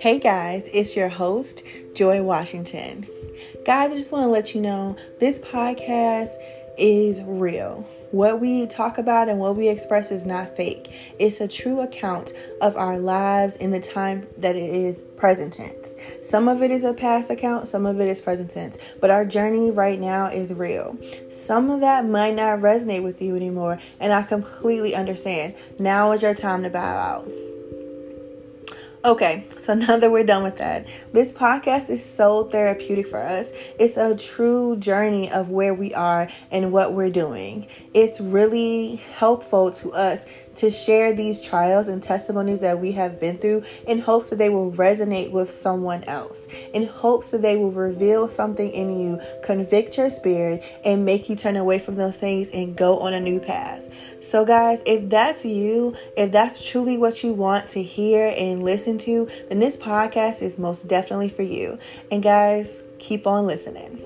Hey guys, it's your host, Joy Washington. Guys, I just want to let you know this podcast is real. What we talk about and what we express is not fake. It's a true account of our lives in the time that it is present tense. Some of it is a past account, some of it is present tense, but our journey right now is real. Some of that might not resonate with you anymore, and I completely understand. Now is your time to bow out. Okay, so now that we're done with that, this podcast is so therapeutic for us. It's a true journey of where we are and what we're doing. It's really helpful to us to share these trials and testimonies that we have been through in hopes that they will resonate with someone else, in hopes that they will reveal something in you, convict your spirit, and make you turn away from those things and go on a new path. So, guys, if that's you, if that's truly what you want to hear and listen to, then this podcast is most definitely for you. And, guys, keep on listening.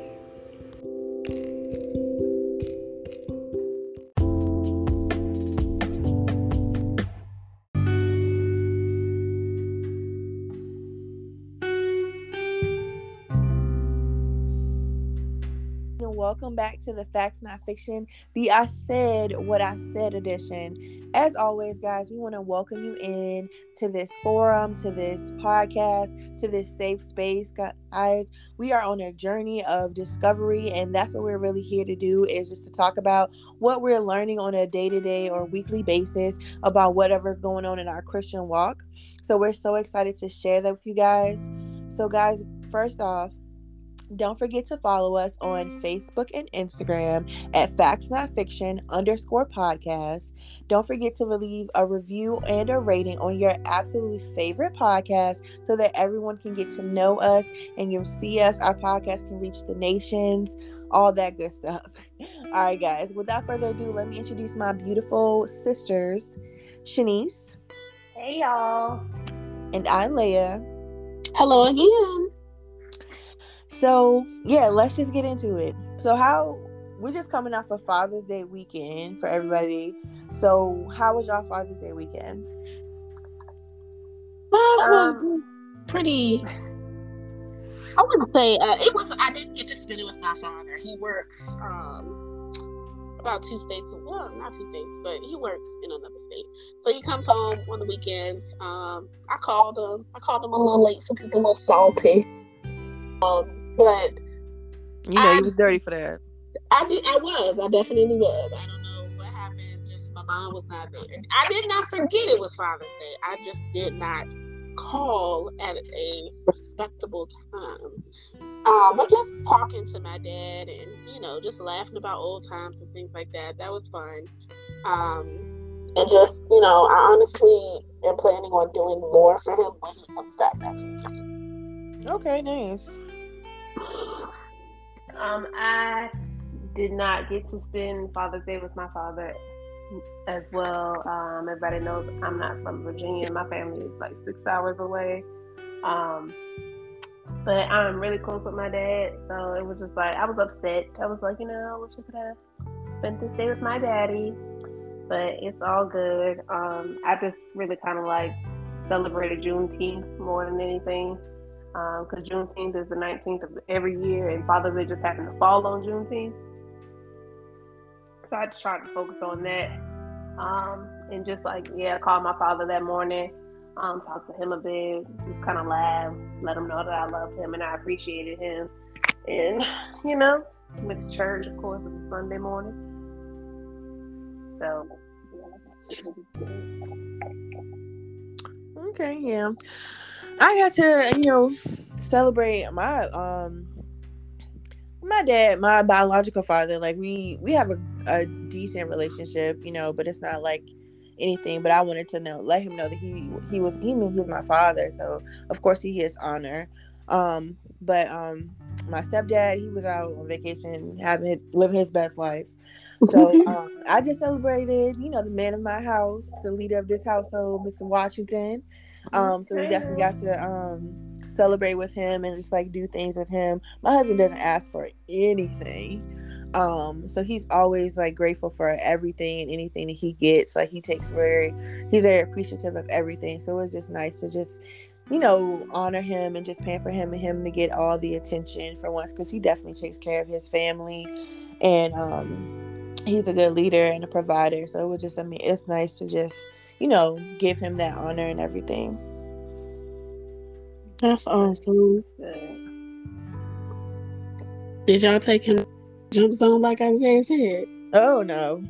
Welcome back to the Facts Not Fiction, the I Said What I Said edition. As always, guys, we want to welcome you in to this forum, to this podcast, to this safe space, guys. We are on a journey of discovery, and that's what we're really here to do is just to talk about what we're learning on a day-to-day or weekly basis about whatever's going on in our Christian walk. So we're so excited to share that with you guys. So, guys, first off, don't forget to follow us on Facebook and Instagram at Facts Not Fiction underscore podcast. Don't forget to leave a review and a rating on your absolutely favorite podcast so that everyone can get to know us and you'll see us. Our podcast can reach the nations, all that good stuff. All right, guys, without further ado, let me introduce my beautiful sisters, Shanice. Hey, y'all. And I'm Leah. Hello again. So, yeah, let's just get into it. So, how we're just coming off of Father's Day weekend for everybody. So, how was y'all Father's Day weekend? Mine was um, pretty. I wouldn't say uh, it was. I didn't get to spend it with my father. He works um, about two states. Well, not two states, but he works in another state. So he comes home on the weekends. Um, I called him. I called him a little late, so he's a little salty. Um, but you know, I, you was dirty for that. I did. I was. I definitely was. I don't know what happened. Just my mind was not there. I did not forget it was Father's Day. I just did not call at a respectable time. Uh, but just talking to my dad and you know just laughing about old times and things like that. That was fun. Um, and just you know, I honestly am planning on doing more for him when he comes back next weekend. Okay, nice. Um, I did not get to spend Father's Day with my father as well. Um, everybody knows I'm not from Virginia. My family is like six hours away. Um, but I'm really close with my dad, so it was just like I was upset. I was like, you know, I wish I could have spent this day with my daddy, but it's all good. Um, I just really kind of like celebrated Juneteenth more than anything because um, Juneteenth is the 19th of every year, and Father's Day just happened to fall on Juneteenth. So I just tried to focus on that. Um, and just like, yeah, I called my father that morning, um, talked to him a bit, just kind of laugh, let him know that I loved him and I appreciated him. And, you know, went to church, of course, was Sunday morning. So, Okay, yeah. I got to, you know, celebrate my um my dad, my biological father. Like we we have a, a decent relationship, you know, but it's not like anything. But I wanted to know, let him know that he he was he knew he was my father, so of course he gets honor. Um, but um, my stepdad, he was out on vacation, having living his best life. So um, I just celebrated, you know, the man of my house, the leader of this household, Mr. Washington. Um, so we definitely got to um celebrate with him and just like do things with him. My husband doesn't ask for anything. Um, so he's always like grateful for everything and anything that he gets. Like he takes very he's very appreciative of everything. So it's just nice to just you know, honor him and just pamper him and him to get all the attention for once because he definitely takes care of his family and um, he's a good leader and a provider. So it was just, I mean, it's nice to just, you know, give him that honor and everything. That's awesome. Did y'all take him jump zone like Isaiah said? Oh no.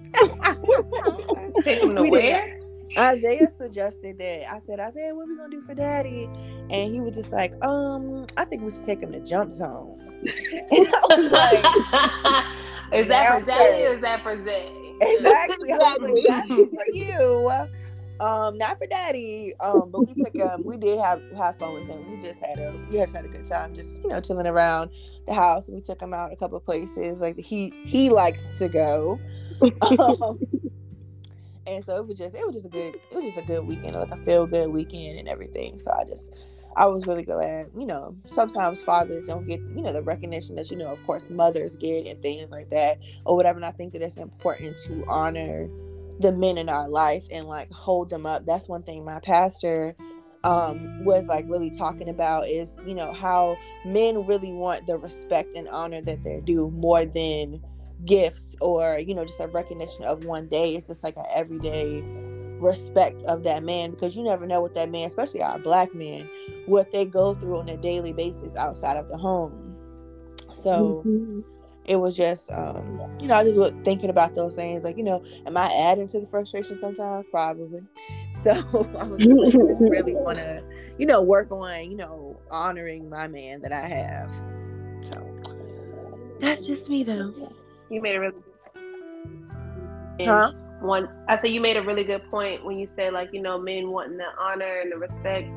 Take him to where? Isaiah suggested that. I said, Isaiah, what we gonna do for daddy? And he was just like, um, I think we should take him to jump zone. and I was like, is that for daddy or is that for Zay? exactly. I was like, Exactly. that's for you. Um, not for daddy. Um, but we took him. We did have have fun with him. We just had a we just had a good time, just you know, chilling around the house. We took him out a couple of places. Like he he likes to go. Um, and so it was just it was just a good it was just a good weekend, like a feel good weekend and everything. So I just I was really glad. You know, sometimes fathers don't get you know the recognition that you know, of course, mothers get and things like that or whatever. And I think that it's important to honor the men in our life and like hold them up. That's one thing my pastor um was like really talking about is you know how men really want the respect and honor that they're due more than gifts or you know just a recognition of one day it's just like an everyday respect of that man because you never know what that man especially our black men what they go through on a daily basis outside of the home so Mhm. It was just um you know i just was thinking about those things like you know am i adding to the frustration sometimes? Probably. So i was just like, just really want to you know work on you know honoring my man that i have. So that's just me though. You made a really and huh? One I say you made a really good point when you said like, you know, men wanting the honor and the respect,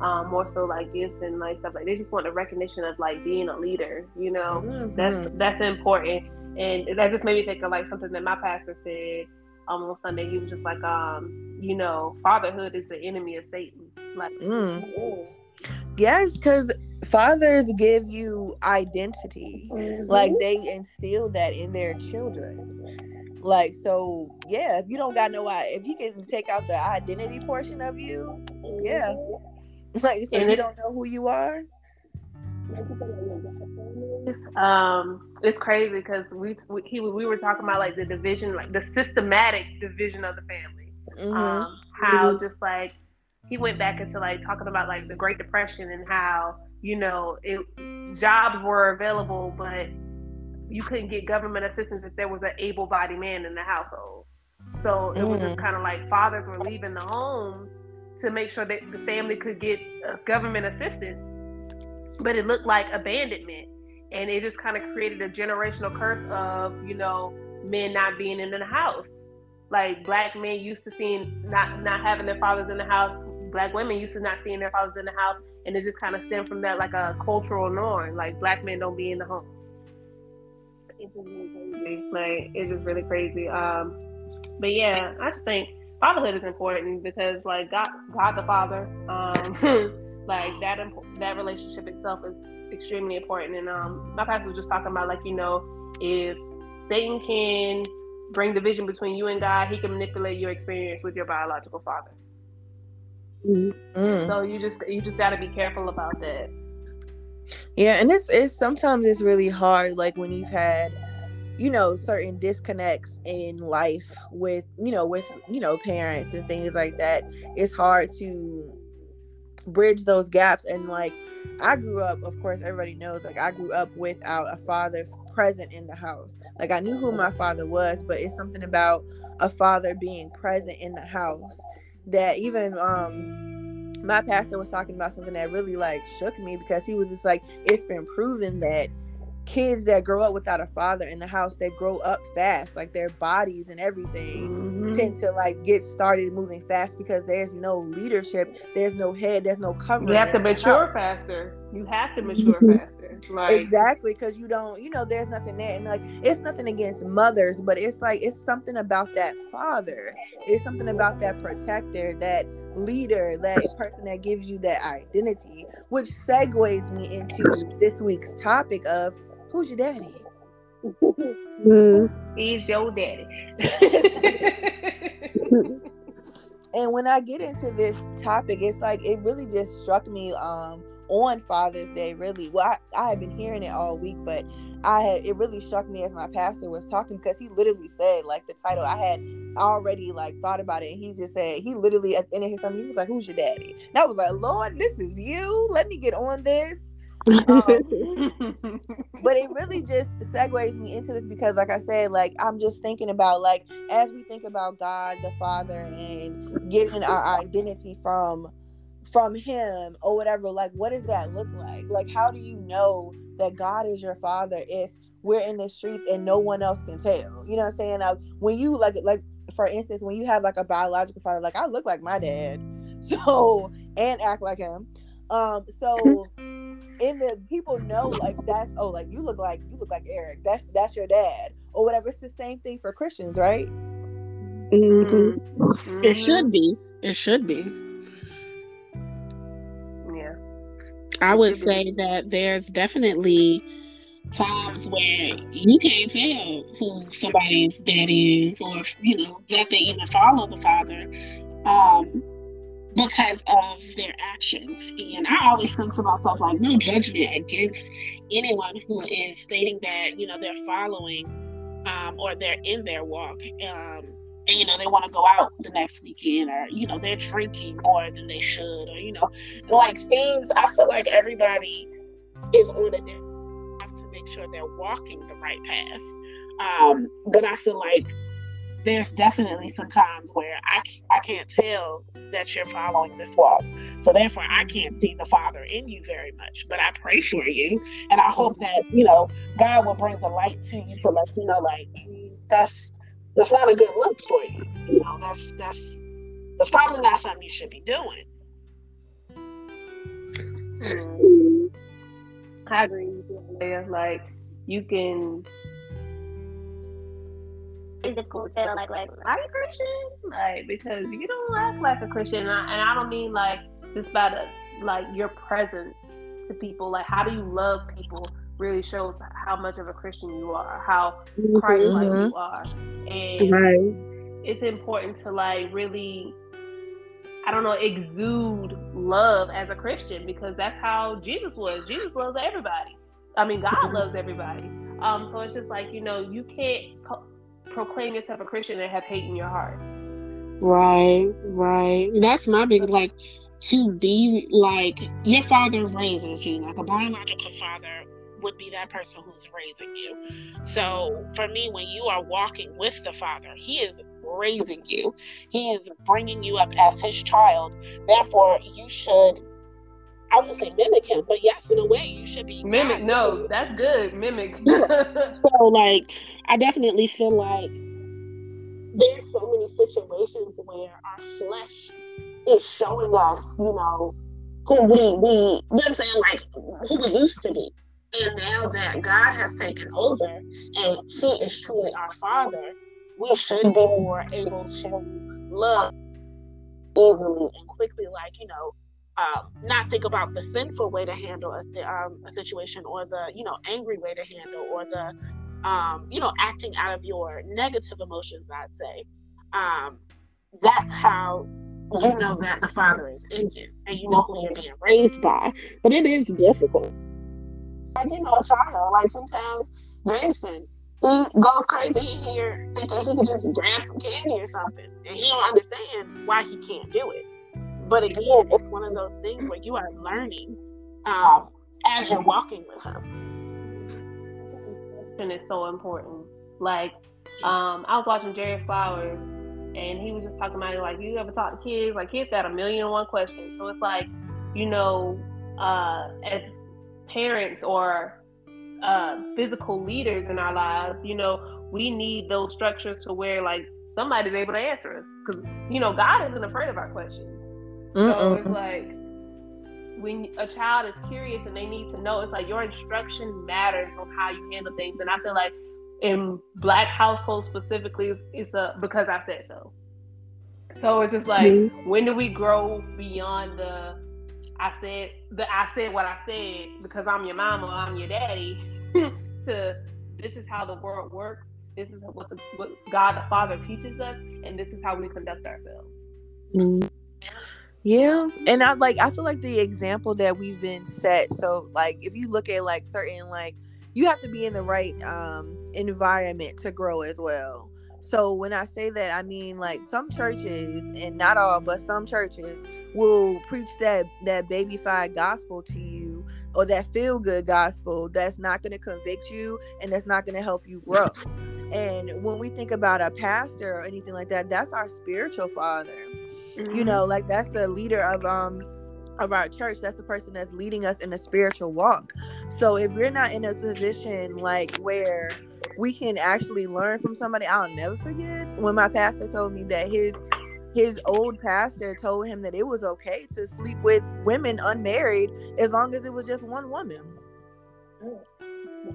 um, more so like gifts and like stuff like they just want the recognition of like being a leader, you know. That's Mhm. that's important. And that just made me think of like something that my pastor said um, on Sunday. He was just like, um, you know, fatherhood is the enemy of Satan. Like Mm. yes because fathers give you identity Mm-hmm. like they instill that in their children like so yeah if you don't got no if you can take out the identity portion of you yeah like so And you don't know who you are um it's crazy because we, we he we were talking about like the division like the systematic division of the family Mhm. um how just like he went back into like talking about like the great depression and how you know it jobs were available but you couldn't get government assistance if there was an able-bodied man in the household so it was just Mm. kind of like fathers were leaving the homes to make sure that the family could get uh, government assistance but it looked like abandonment. And it just kind of created a generational curse of you know men not being in the house. Like black men used to seeing not not having their fathers in the house. Black women used to not seeing their fathers in the house. And it just kind of stemmed from that like a cultural norm. Like black men don't be in the home. It's just really crazy like it's just really crazy. Um but yeah i just think fatherhood is important because like god god the father um like that imp- that relationship itself is extremely important and um my pastor was just talking about like you know if satan can bring division between you and god he can manipulate your experience with your biological father Mhm. Mm. so you just you just got to be careful about that yeah and it's it's sometimes it's really hard like when you've had you know certain disconnects in life with you know with you know parents and things like that it's hard to bridge those gaps and like i grew up of course everybody knows like i grew up without a father present in the house. Like i knew who my father was but it's something about a father being present in the house that even um my pastor was talking about something that really like shook me because he was just like it's been proven that kids that grow up without a father in the house they grow up fast like their bodies and everything Mhm. tend to like get started moving fast because there's no leadership there's no head there's no cover you have to mature faster you have to mature Mhm. faster like exactly because you don't you know there's nothing there and like it's nothing against mothers but it's like it's something about that father it's something about that protector that leader that person that gives you that identity which segues me into this week's topic of who's your daddy? Mhm. he's your daddy. And when I get into this topic, it's like it really just struck me um on Father's Day, really. Well, I, I had been hearing it all week, but I had it really struck me as my pastor was talking because he literally said like the title I had already like thought about it and he just said he literally at the end of his sermon he was like who's your daddy? And I was like Lord this is you? Let me get on this um, but it really just segues me into this because like i said like i'm just thinking about like as we think about god the father and getting our identity from from him or whatever like what does that look like? Like how do you know that god is your father if we're in the streets and no one else can tell? You know what i'm saying? Like when you like like for instance when you have like a biological father like i look like my dad so and act like him. Um so and the people know like that's oh like you look like you look like Eric. That's that's your dad or whatever. It's the same thing for Christians, right? Mm-hmm. Mm-hmm. It should be. It should be. Yeah. I would say that there's definitely times where you can't tell who somebody's dad is or you know that they even follow the father um because of their actions. And I always think to myself, like, no judgment against anyone who is stating that, you know, they're following um, or they're in their walk. Um, and, you know, they want to go out the next weekend or, you know, they're drinking more than they should or, you know, like things, I feel like everybody is on a different have to make sure they're walking the right path. Um, but I feel like there's definitely some times where I, I can't tell that you're following this walk. So therefore, I can't see the Father in you very much. But I pray for you, and I hope that you know God will bring the light to you to let you know, like that's that's not a good look for you. You know, that's that's that's probably not something you should be doing. I agree with you, Like you can physical tell like like are you Christian? Like because you don't act like a Christian, and I, and I don't mean like just by the like your presence to people. Like how do you love people really shows how much of a Christian you are, how Christ-like mm-hmm. you are, and right. it's important to like really. I don't know, exude love as a Christian because that's how Jesus was. Jesus loves everybody. I mean, God mm-hmm. loves everybody. Um, so it's just like you know, you can't proclaim yourself a Christian and have hate in your heart. Right, right. That's my big like to be like your father raises you, like a biological father would be that person who's raising you. So for me, when you are walking with the Father, He is raising you, He is bringing you up as His child. Therefore, you should. I would say mimic him, but yes, in a way, you should be mimic. No, that's good. Mimic. so, like, I definitely feel like there's so many situations where our flesh is showing us, you know, who we we you know what I'm saying, like who we used to be. And now that God has taken over and He is truly our Father, we should be more able to love easily and quickly, like, you know, um, not think about the sinful way to handle a, um, a situation or the, you know, angry way to handle or the um, you know, acting out of your negative emotions, I'd say. Um, that's how you know that the Father is in you and you know who you're being raised by. But it is difficult. Like, you know, a child, like sometimes Jameson, he goes crazy here thinking he can just grab some candy or something. And he don't understand why he can't do it. But again, it's one of those things where you are learning um, as you're walking with him is so important. Like, um, I was watching Jerry Flowers, and he was just talking about it. Like, you ever talk to kids? Like, kids got a million and one questions. So it's like, you know, uh, as parents or uh, physical leaders in our lives, you know, we need those structures to where like somebody's able to answer us because you know God isn't afraid of our questions. Mm-mm. So it's like when a child is curious and they need to know, it's like your instruction matters on how you handle things. And I feel like in black households specifically, it's, a because I said so. So it's just like, mm-hmm. when do we grow beyond the I said the I said what I said because I'm your mama, I'm your daddy, to this is how the world works. This is what the what God the Father teaches us, and this is how we conduct ourselves. Mm. Yeah, and I like I feel like the example that we've been set. So like if you look at like certain like you have to be in the right um environment to grow as well. So when I say that, I mean like some churches and not all, but some churches will preach that that babyfied gospel to you or that feel good gospel that's not going to convict you and that's not going to help you grow. And when we think about a pastor or anything like that, that's our spiritual father. Mm-hmm. You know, like that's the leader of um of our church. That's the person that's leading us in a spiritual walk. So if we're not in a position like where we can actually learn from somebody, I'll never forget when my pastor told me that his his old pastor told him that it was okay to sleep with women unmarried as long as it was just one woman.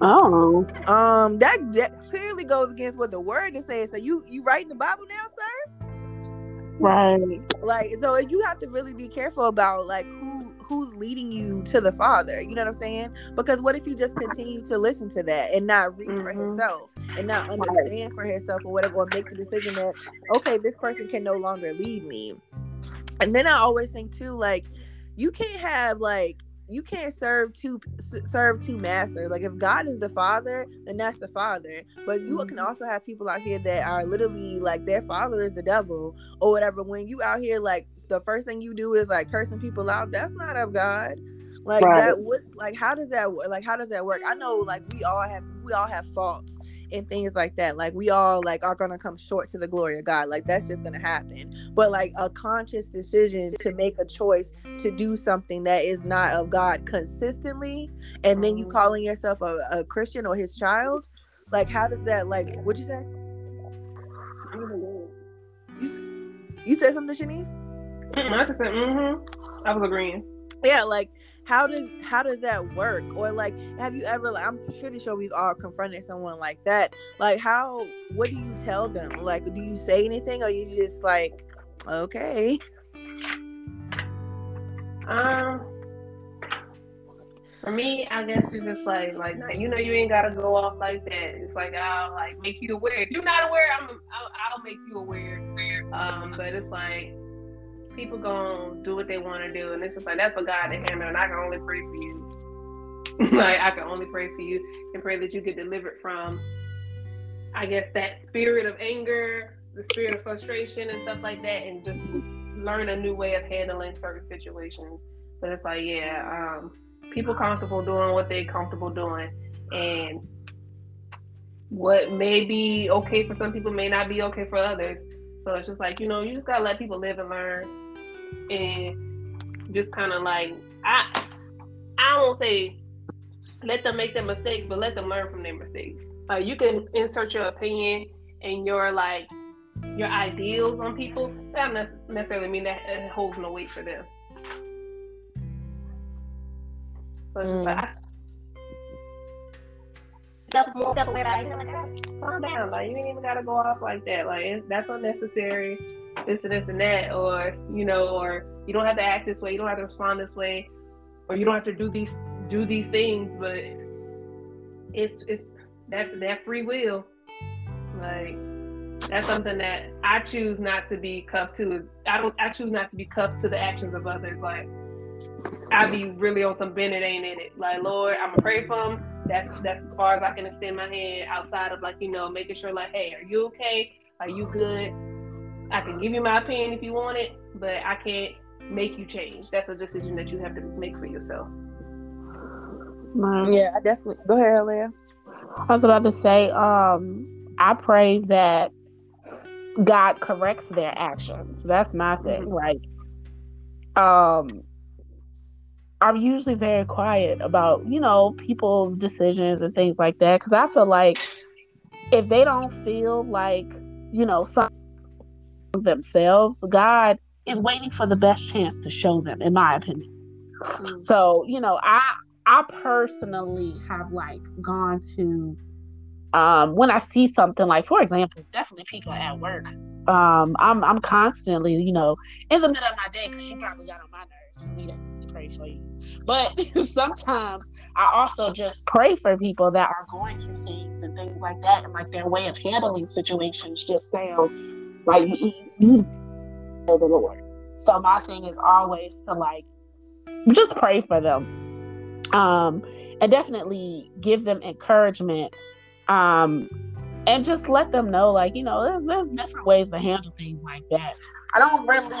Oh, um, that that clearly goes against what the word is saying. So you you writing the Bible now, sir? Right. Like so you have to really be careful about like who who's leading you to the father. You know what I'm saying? Because what if you just continue to listen to that and not read mm-hmm. for himself and not understand for himself or whatever or make the decision that okay, this person can no longer lead me. And then I always think too like you can't have like you can't serve two serve two masters. Like if God is the father, then that's the father. But you can mm-hmm. also have people out here that are literally like their father is the devil or whatever. When you out here like the first thing you do is like cursing people out, that's not of God. Like right. that would like how does that work? Like how does that work? I know like we all have we all have faults and things like that. Like we all like are gonna come short to the glory of God. Like that's just gonna happen. But like a conscious decision to make a choice to do something that is not of God consistently, and then you mm-hmm. calling yourself a, a Christian or His child, like how does that like? What'd you say? You, you said something, Shanice? I just said, mm-hmm. I was agreeing. Yeah, like how does how does that work or like have you ever like i'm pretty sure we've all confronted someone like that like how what do you tell them like do you say anything or you just like okay um for me, I guess it's just like like you know you ain't gotta go off like that. It's like I'll like make you aware. If you're not aware, I'm I'll, I'll make you aware. Um, but it's like people gonna do what they want to do, and it's just like that's for God to handle, and I can only pray for you. like I can only pray for you and pray that you get delivered from, I guess that spirit of anger, the spirit of frustration and stuff like that, and just learn a new way of handling certain situations. But it's like, yeah, um, people comfortable doing what they comfortable doing, and what may be okay for some people may not be okay for others. So it's just like, you know, you just gotta let people live and learn and just kind of like I I won't say let them make their mistakes, but let them learn from their mistakes. Like you can insert your opinion and your like your ideals on people. That doesn't necessarily mean that it holds no weight for them. But mm. like, I, calm down. Like you ain't even gotta go off like that. Like that's unnecessary this and this and that, or you know, or you don't have to act this way, you don't have to respond this way, or you don't have to do these do these things, but it's it's that that free will. Like that's something that I choose not to be cuffed to. I don't I choose not to be cuffed to the actions of others. Like I be really on some bend it ain't in it. Like Lord, I'm gonna pray for them. That's that's as far as I can extend my hand outside of like you know making sure like hey are you okay? Are you good? I can give you my opinion if you want it, but I can't make you change. That's a decision that you have to make for yourself. Yeah, I definitely. Go ahead, Leah. I was about to say, um, I pray that God corrects their actions. That's my thing. Like, um, I'm usually very quiet about, you know, people's decisions and things like that because I feel like if they don't feel like, you know, some themselves, God is waiting for the best chance to show them, in my opinion. Mm-hmm. So, you know, I I personally have like gone to um when I see something like, for example, definitely people at work. Um, I'm I'm constantly, you know, in the middle of my day because you probably got on my nerves for me to pray for you. But sometimes I also just pray for people that are going through things and things like that, and like their way of handling situations just sound like you, you know the Lord. So my thing is always to like just pray for them. Um, and definitely give them encouragement. Um, and just let them know, like, you know, there's, there's different ways to handle things like that. I don't really,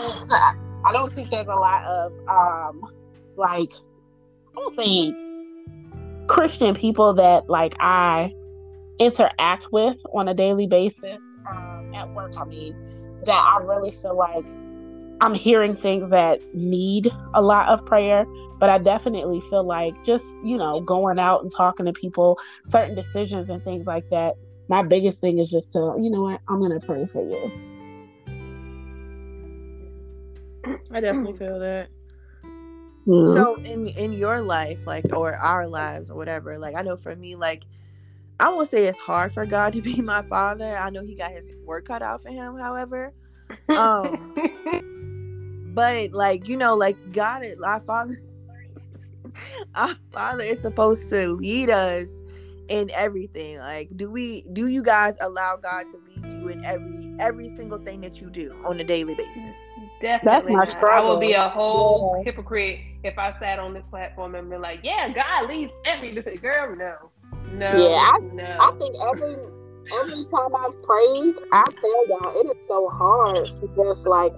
I don't think there's a lot of, um, like, I don't say Christian people that, like, I interact with on a daily basis um, at work. I mean, that I really feel like I'm hearing things that need a lot of prayer, but I definitely feel like just, you know, going out and talking to people, certain decisions and things like that. My biggest thing is just to, you know what, I'm going to pray for you. I definitely feel that. Mm-hmm. So in in your life, like or our lives or whatever, like I know for me, like I won't say it's hard for God to be my father. I know he got his work cut out for him, however. Um but like you know like god our father our father is supposed to lead us in everything like do we do you guys allow god to lead you in every every single thing that you do on a daily basis definitely that's my struggle. i would be a whole yeah. hypocrite if i sat on this platform and be like yeah god leads every say girl no no yeah I, no. I think every every time i've prayed i tell y'all it is so hard to just like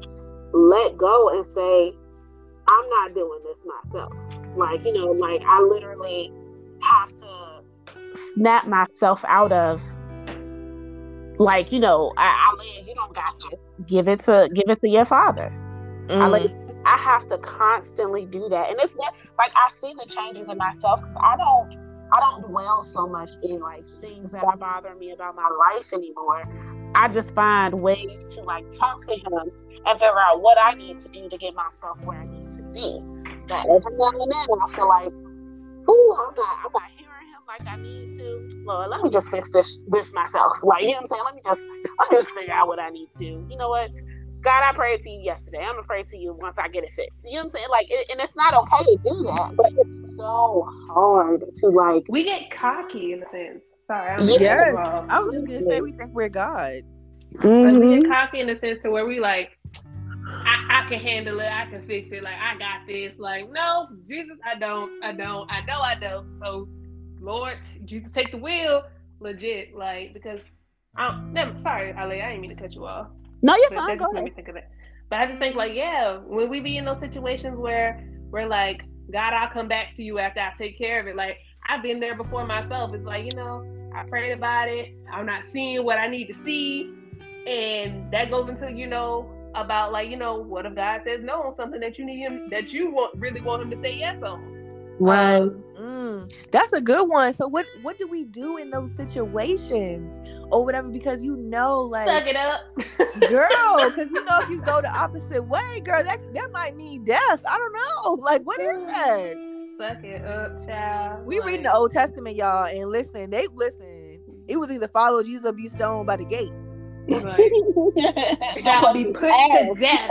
let go and say, I'm not doing this myself. Like, you know, like I literally have to snap myself out of like, you know, I, I you don't got this. Give it to give it to your father. Mm. I like I have to constantly do that. And it's not like I see the changes in myself because I don't I don't dwell so much in like things that are bothering me about my life anymore. I just find ways to like talk to him and figure out what I need to do to get myself where I need to be. But every now and then I feel like, ooh, I'm not I'm not hearing him like I need to. Lord, let me just fix this this myself. Like, you know what I'm saying? Let me just let me just figure out what I need to do. You know what? God, I prayed to you yesterday. I'm gonna pray to you once I get it fixed. You know what I'm saying? Like, it, and it's not okay to do that, but it's so hard to like. We get cocky in a sense. Sorry, I'm yes. I was just gonna say we think we're God. Mm-hmm. Like we get mm-hmm. cocky in the sense to where we like, I, I, can handle it. I can fix it. Like I got this. Like no, Jesus, I don't. I don't. I know I don't. So, Lord, Jesus, take the wheel. Legit, like because I'm. Never, sorry, Ali. I didn't mean to cut you off. No, you're fine. That just made me think of it. But I just think like, yeah, when we be in those situations where we're like, God, I'll come back to you after I take care of it. Like I've been there before myself. It's like, you know, I prayed about it. I'm not seeing what I need to see. And that goes into, you know, about like, you know, what if God says no on something that you need him that you want really want him to say yes on. Right. Um, mm, that's a good one. So what what do we do in those situations or whatever? Because you know, like suck it up, girl. Because you know, if you go the opposite way, girl, that that might mean death. I don't know. Like, what is that? Suck it up, child. We like... read the Old Testament, y'all, and listen. They listen. It was either follow Jesus or be stoned by the gate. shall be put to death.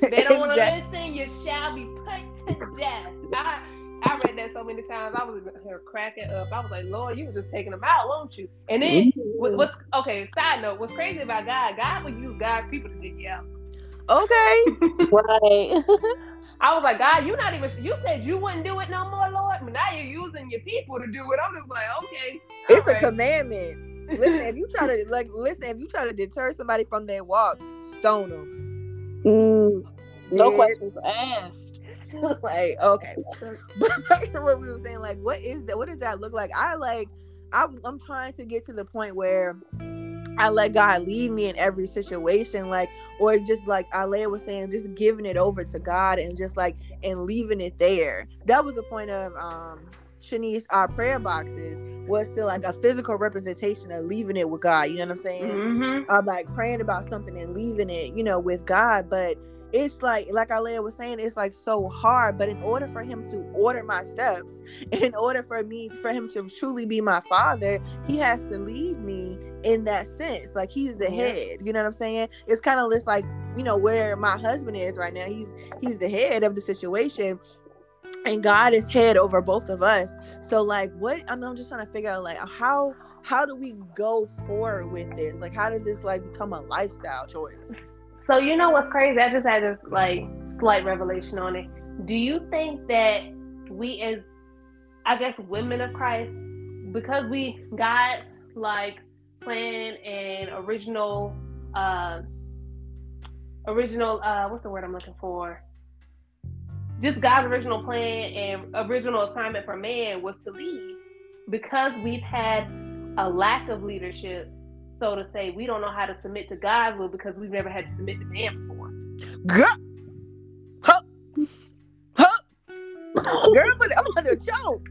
They don't want to listen. You shall be put to death. I, I read that so many times. I was here cracking up. I was like, Lord, you were just taking them out, won't you? And then mm-hmm. what's okay? Side note: What's crazy about God? God would use God's people to take you out. Okay, right. I was like, God, you're not even. You said you wouldn't do it no more, Lord. But now you're using your people to do it. I'm just like, okay. It's right. a commandment. listen, if you try to like, listen, if you try to deter somebody from their walk, stone them. Mm, no yeah. questions asked. like okay but to what we were saying like what is that what does that look like i like I'm, I'm trying to get to the point where I let God lead me in every situation, like, or just like Alea was saying, just giving it over to God and just like and leaving it there. That was the point of um Shanice, our prayer boxes was still like a physical representation of leaving it with God. You know what I'm saying? Mm-hmm. I'm like praying about something and leaving it, you know, with God. But it's like like Alea was saying, it's like so hard. But in order for him to order my steps, in order for me for him to truly be my father, he has to lead me in that sense. Like he's the head. You know what I'm saying? It's kind of just like, you know, where my husband is right now. He's he's the head of the situation. And God is head over both of us. So like what I'm, I'm just trying to figure out like how how do we go forward with this? Like how does this like become a lifestyle choice? So you know what's crazy? I just had this like slight revelation on it. Do you think that we as I guess women of Christ, because we got like plan and original uh original uh what's the word I'm looking for? Just God's original plan and original assignment for man was to lead. Because we've had a lack of leadership, so to say, we don't know how to submit to God's will because we've never had to submit to man before. Girl, huh, huh, girl, but I'm gonna joke.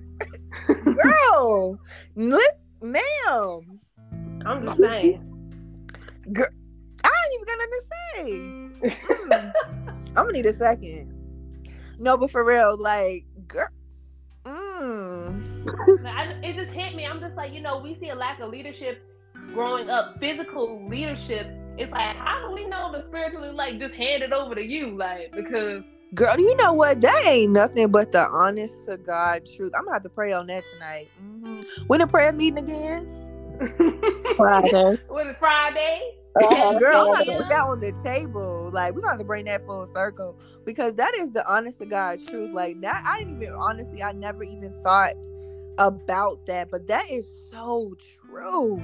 Girl, listen, ma'am. I'm just saying. Girl, I ain't even gonna say. Mm. I'm gonna need a second. No, but for real, like, girl. Mm. I, it just hit me. I'm just like, you know, we see a lack of leadership growing up, physical leadership. It's like, how do we know the spiritually, like, just hand it over to you? Like, because. Girl, you know what? That ain't nothing but the honest to God truth. I'm gonna have to pray on that tonight. Mm-hmm. When the prayer meeting again? Friday. What is Friday? Uh-huh. Girl, I'm gonna put that on the table. Like we're gonna bring that full circle because that is the honest to God truth. Like that, I didn't even honestly, I never even thought about that, but that is so true.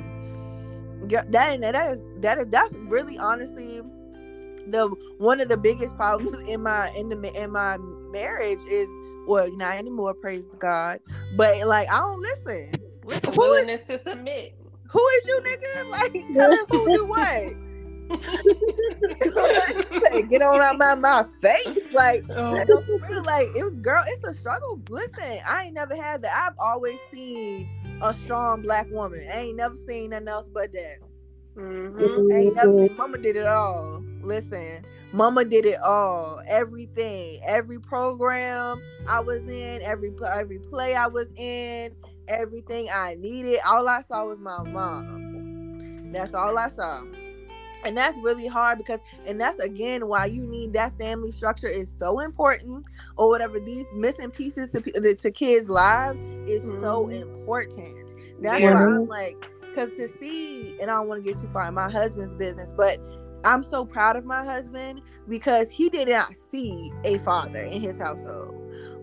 Yeah, that and that is that is that's really honestly the one of the biggest problems in my in the in my marriage is well not anymore praise God, but like I don't listen. Who is, Willingness to submit. who is you nigga? Like tell him who do what. Get on out my, my face. Like, Oh. no, for real, like it was girl, it's a struggle. Listen, I ain't never had that. I've always seen a strong black woman. I ain't never seen nothing else but that. Mhm. I ain't never seen mama did it all. Listen, mama did it all. Everything, every program I was in, every every play I was in, everything I needed. All I saw was my mom. That's all I saw. And that's really hard because, and that's again why you need that family structure is so important, or whatever. These missing pieces to, pe- to kids' lives is so Mhm. important. That's Yeah. why I'm like, because to see, and I don't want to get too far in my husband's business, but I'm so proud of my husband because he did not see a father in his household,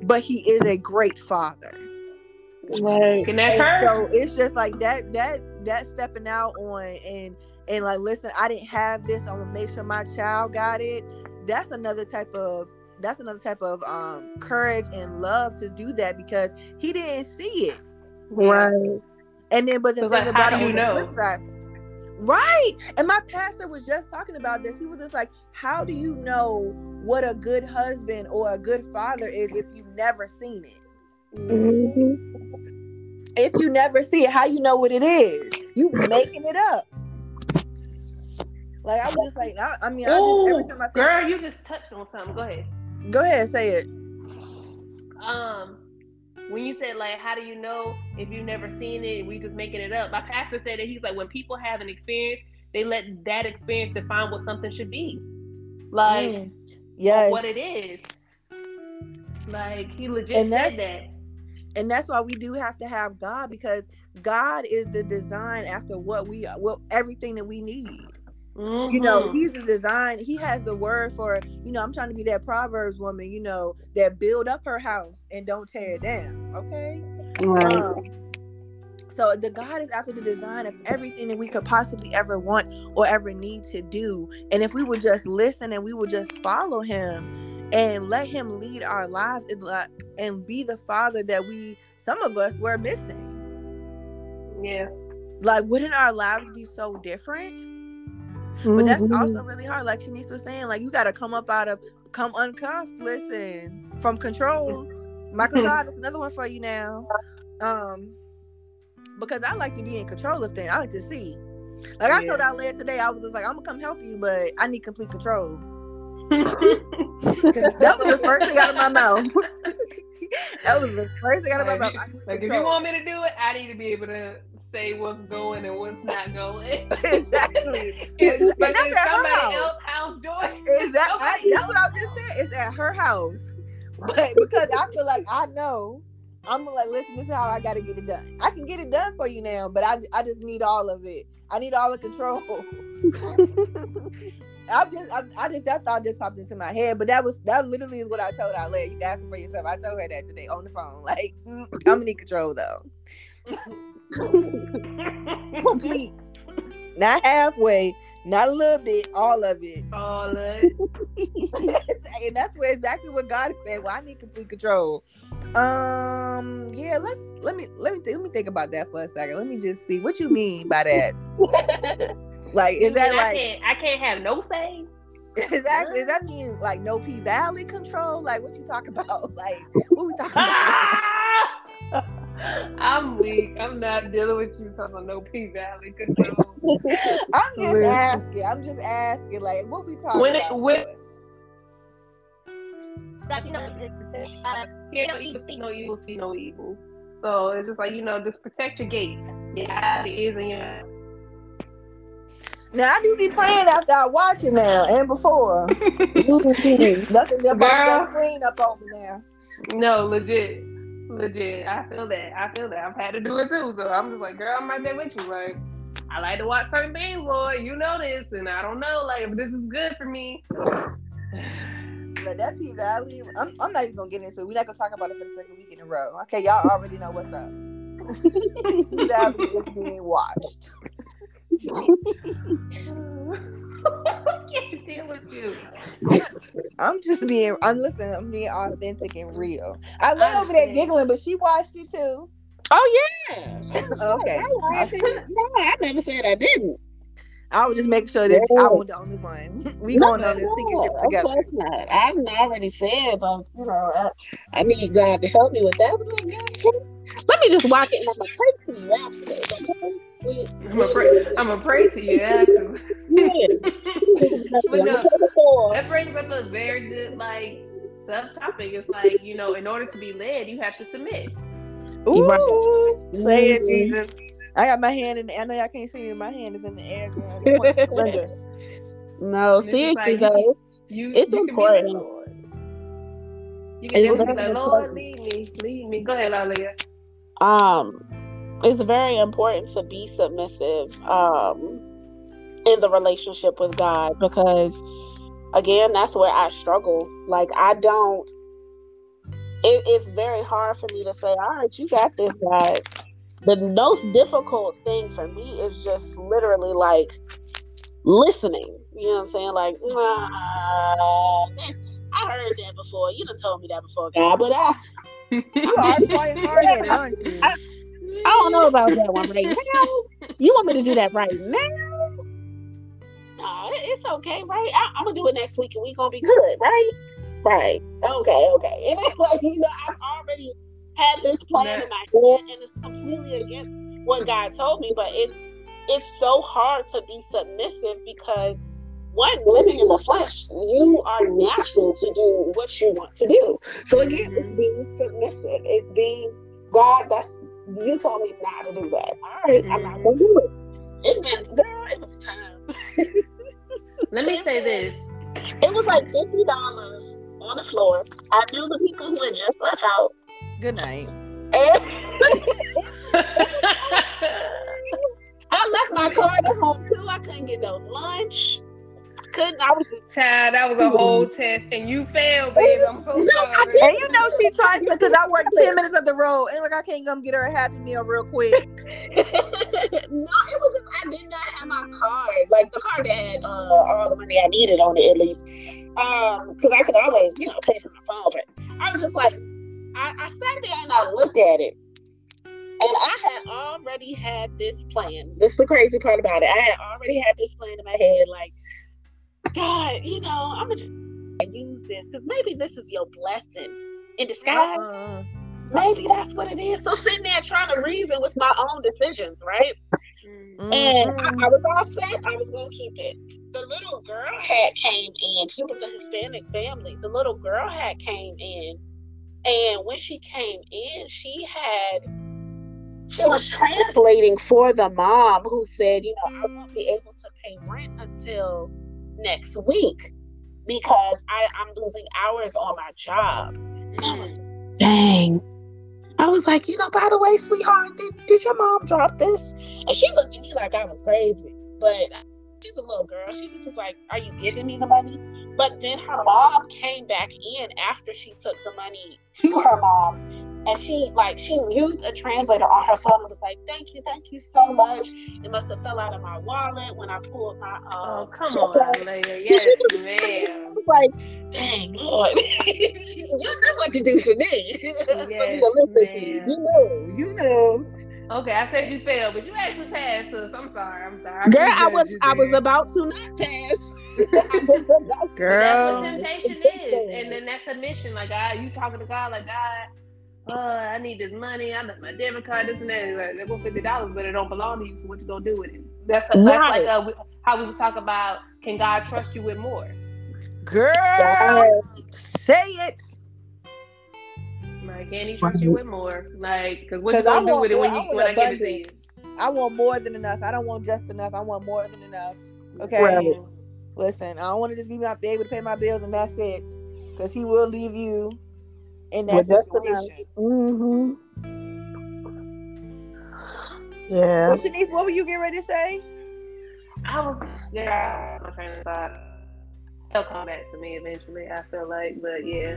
but he is a great father. like, Can that And hurt? so it's just like that that that stepping out on and and like listen, I didn't have this. I'm gonna make sure my child got it. That's another type of that's another type of um courage and love to do that because he didn't see it. Right. And then but the So, thing like, how about do it you on the know? flip side. Right. And my pastor was just talking about this. He was just like, How do you know what a good husband or a good father is if you've never seen it? Mhm. if you never see it, how you know what it is? You making it up. Like I was just like, I, I mean, I just every time I think, Girl, you just touched on something. Go ahead. go ahead, say it. Um, when you said like, how do you know if you've never seen it? We just making it up. My pastor said that he's like, when people have an experience, they let that experience define what something should be, like Mm. yes, what it is. Like he legit And said that. and that's why we do have to have God because God is the design after what we, well, everything that we need. You know Mhm. he's the design he has the word for you know i'm trying to be that proverbs woman you know that build up her house and don't tear it down okay Right. um, so the god is after the design of everything that we could possibly ever want or ever need to do and if we would just listen and we would just follow him and let him lead our lives and, like, and be the father that we some of us were missing yeah. like wouldn't our lives be so different but that's Mhm. also really hard. Like Shanice was saying, like you got to come up out of, come uncuffed. Listen, from control. Michael Todd is another one for you now. Um, because I like to be in control of things. I like to see. Like I Yeah. told Alea today, I was just like, I'm gonna come help you, but I need complete control. That was the first thing out of my mouth. that was the first thing out of my mouth. I Like if you want me to do it, I need to be able to say what's going and what's not going. exactly. It's, if that's it's at her somebody house. else's house, Joy. Is that I, that's what I'm just saying. It's at her house. But because I feel like I know, I'm like, listen, this is how I gotta get it done. I can get it done for you now, but I I just need all of it. I need all the control. I'm just, I, I, just that thought just popped into my head, but that was that literally is what I told Alea. You got to for yourself. I told her that today on the phone. Like, mm, I'm in control though. Complete, not halfway, not a little bit, all of it. All of it. and that's where exactly what God is saying. Well, I need complete control. Um, yeah, let's let me let me th- let me think about that for a second. Let me just see what you mean by that. like, is that like I can't, I can't have no say? Exactly. Does that mean like no P Valley control? Like what you talk about? Like what we talking about? I'm weak. I'm not dealing with you talking about no P Valley control. I'm just Listen. asking. I'm just asking. Like what we talking when about? It, when, like, you know, uh, hear no evil, see no evil, see no evil. So it's just like you know, just protect your gates, your eyes, your ears, and your. Now I do be praying after I watch it now and before. Nothing just pop that screen up on me now. No, legit, legit. I feel that. I feel that. I've had to do it too. So I'm just like, girl, I'm right there with you. Like, I like to watch certain things, Lord. You know this, and I don't know, like, if this is good for me. But that P Valley, I'm, I'm not even gonna get into it. We're not gonna talk about it for the second week in a row. Okay, y'all already know what's up. P Valley is being watched. can't deal with you. I'm just being, I'm listening, I'm being authentic and real. I went over there giggling, but she watched it too. Oh yeah. okay. I, no, I never said I didn't. I would just make sure that yeah. I was the only one. we no, going on this sinking ship together. Of course not. I've already said, like, you know, I, I need God to help me with that. Like, let me just watch it and I'm gonna pray to you after. I'm gonna pray. I'm gonna pray to you after. but no, that brings up a very good like subtopic. It's like you know, in order to be led, you have to submit. Ooh, say it, mm-hmm. Jesus. I got my hand in the I know y'all can't see me. My hand is in the air. no, seriously, guys. You, it's you important. You can definitely say, Lord, lead me, lead me. Go ahead, Alia. Um, it's very important to be submissive um in the relationship with God because again, that's where I struggle. Like I don't it, it's very hard for me to say, all right, you got this, God the most difficult thing for me is just literally like listening. You know what I'm saying? Like, nah, I heard that before. You done told me that before, God, but I. you are quite hard aren't you? I, I don't know about that one right now. You want me to do that right now? No, it's okay, right? I, am gonna do it next week, and we gonna be good, right? Right. Okay. Okay. And it's like you know, I've already had this plan in my head and it's completely against what hmm. God told me. But it's it's so hard to be submissive because one, living in the flesh, you are natural to do what you want to do. So again, it's mm-hmm. being submissive. It's being God. That's you told me not to do that. All right, I'm not gonna do mm-hmm. it. It's been girl. It was time. Let me say this. It was like fifty dollars on the floor. I knew the people who had just left out. Good night. I left my car at home too. I couldn't get no lunch. Couldn't I was just child, that was a whole test and you failed, babe. I'm so no, sorry. And you know she tried because I worked 10 minutes up the road and like I can't come get her a happy meal real quick. no, it was just I did not have my card. Like the card that had uh, all the money I needed on it at least. Um, because I could always, you know, pay for my phone, but I was just like I, I sat there and I looked at it. And I had already had this plan. This is the crazy part about it. I had already had this plan in my head, like, God, you know, I'm gonna use this because maybe this is your blessing in disguise. Uh, maybe that's what it is. So sitting there trying to reason with my own decisions, right? Mm-hmm. And I, I, was all set. I was gonna keep it. The little girl had came in. She was a Hispanic family. The little girl had came in and when she came in, she had she was translating for the mom who said, you know, I won't be able to pay rent until next week because I, I'm losing hours on my job. And I was dang. I was like, you know, by the way, sweetheart, did, did your mom drop this? And she looked at me like I was crazy. But she's a little girl. She just was like, Are you giving me the money? But then her mom came back in after she took the money to her mom and she like she used a translator on her phone and was like, "Thank you, thank you so much." It must have fell out of my wallet when I pulled my. Um, oh come on, Leah. Yes, so was, was like, "Dang Lord, you know what to do for me. Yes, for me to listen to you. You know, you know." Okay, I said you failed, but you actually passed, sis. I'm sorry. I'm sorry. Girl, I was you I was about to not pass. I was about to- But That's what temptation is, and then that's a mission. Like God, you talking to God, like God, uh, I need this money. I left my debit card, this and that. Like, they go fifty dollars, but it don't belong to you. So what you gonna do with it? That's, that's Right. like uh, we- how we was talking about. Can God trust you with more? Girl, Yes. say it. Like, can He trust you with more? Like, cause what you 'Cause I gonna do want with it when you I want when I give it to you? I want more than enough. I don't want just enough. I want more than enough. Okay. Right. Listen, I don't want to just be, my, be able to pay my bills and that's it. Because he will leave you in that With situation. Mm-hmm. Yeah. Well, Shanice, what were you getting ready to say? I was yeah, my train of thought. He'll come back to me eventually. I feel like, but yeah,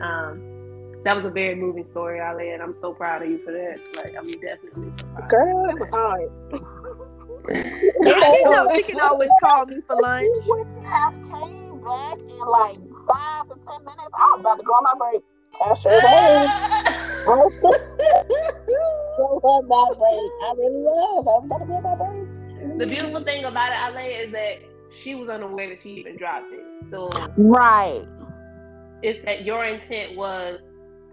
um, that was a very moving story, Ali, and I'm so proud of you for that. Like, I'm definitely so proud. Girl, it was hard. And she knows she can always call me for lunch. She wouldn't have came back in like five to ten minutes. I was about to go on my break. I sure was. I was on my break. I really was. I was about to go on my break. the beautiful thing about it, Ali, is that she was unaware that she even dropped it. So Right. it's that your intent was.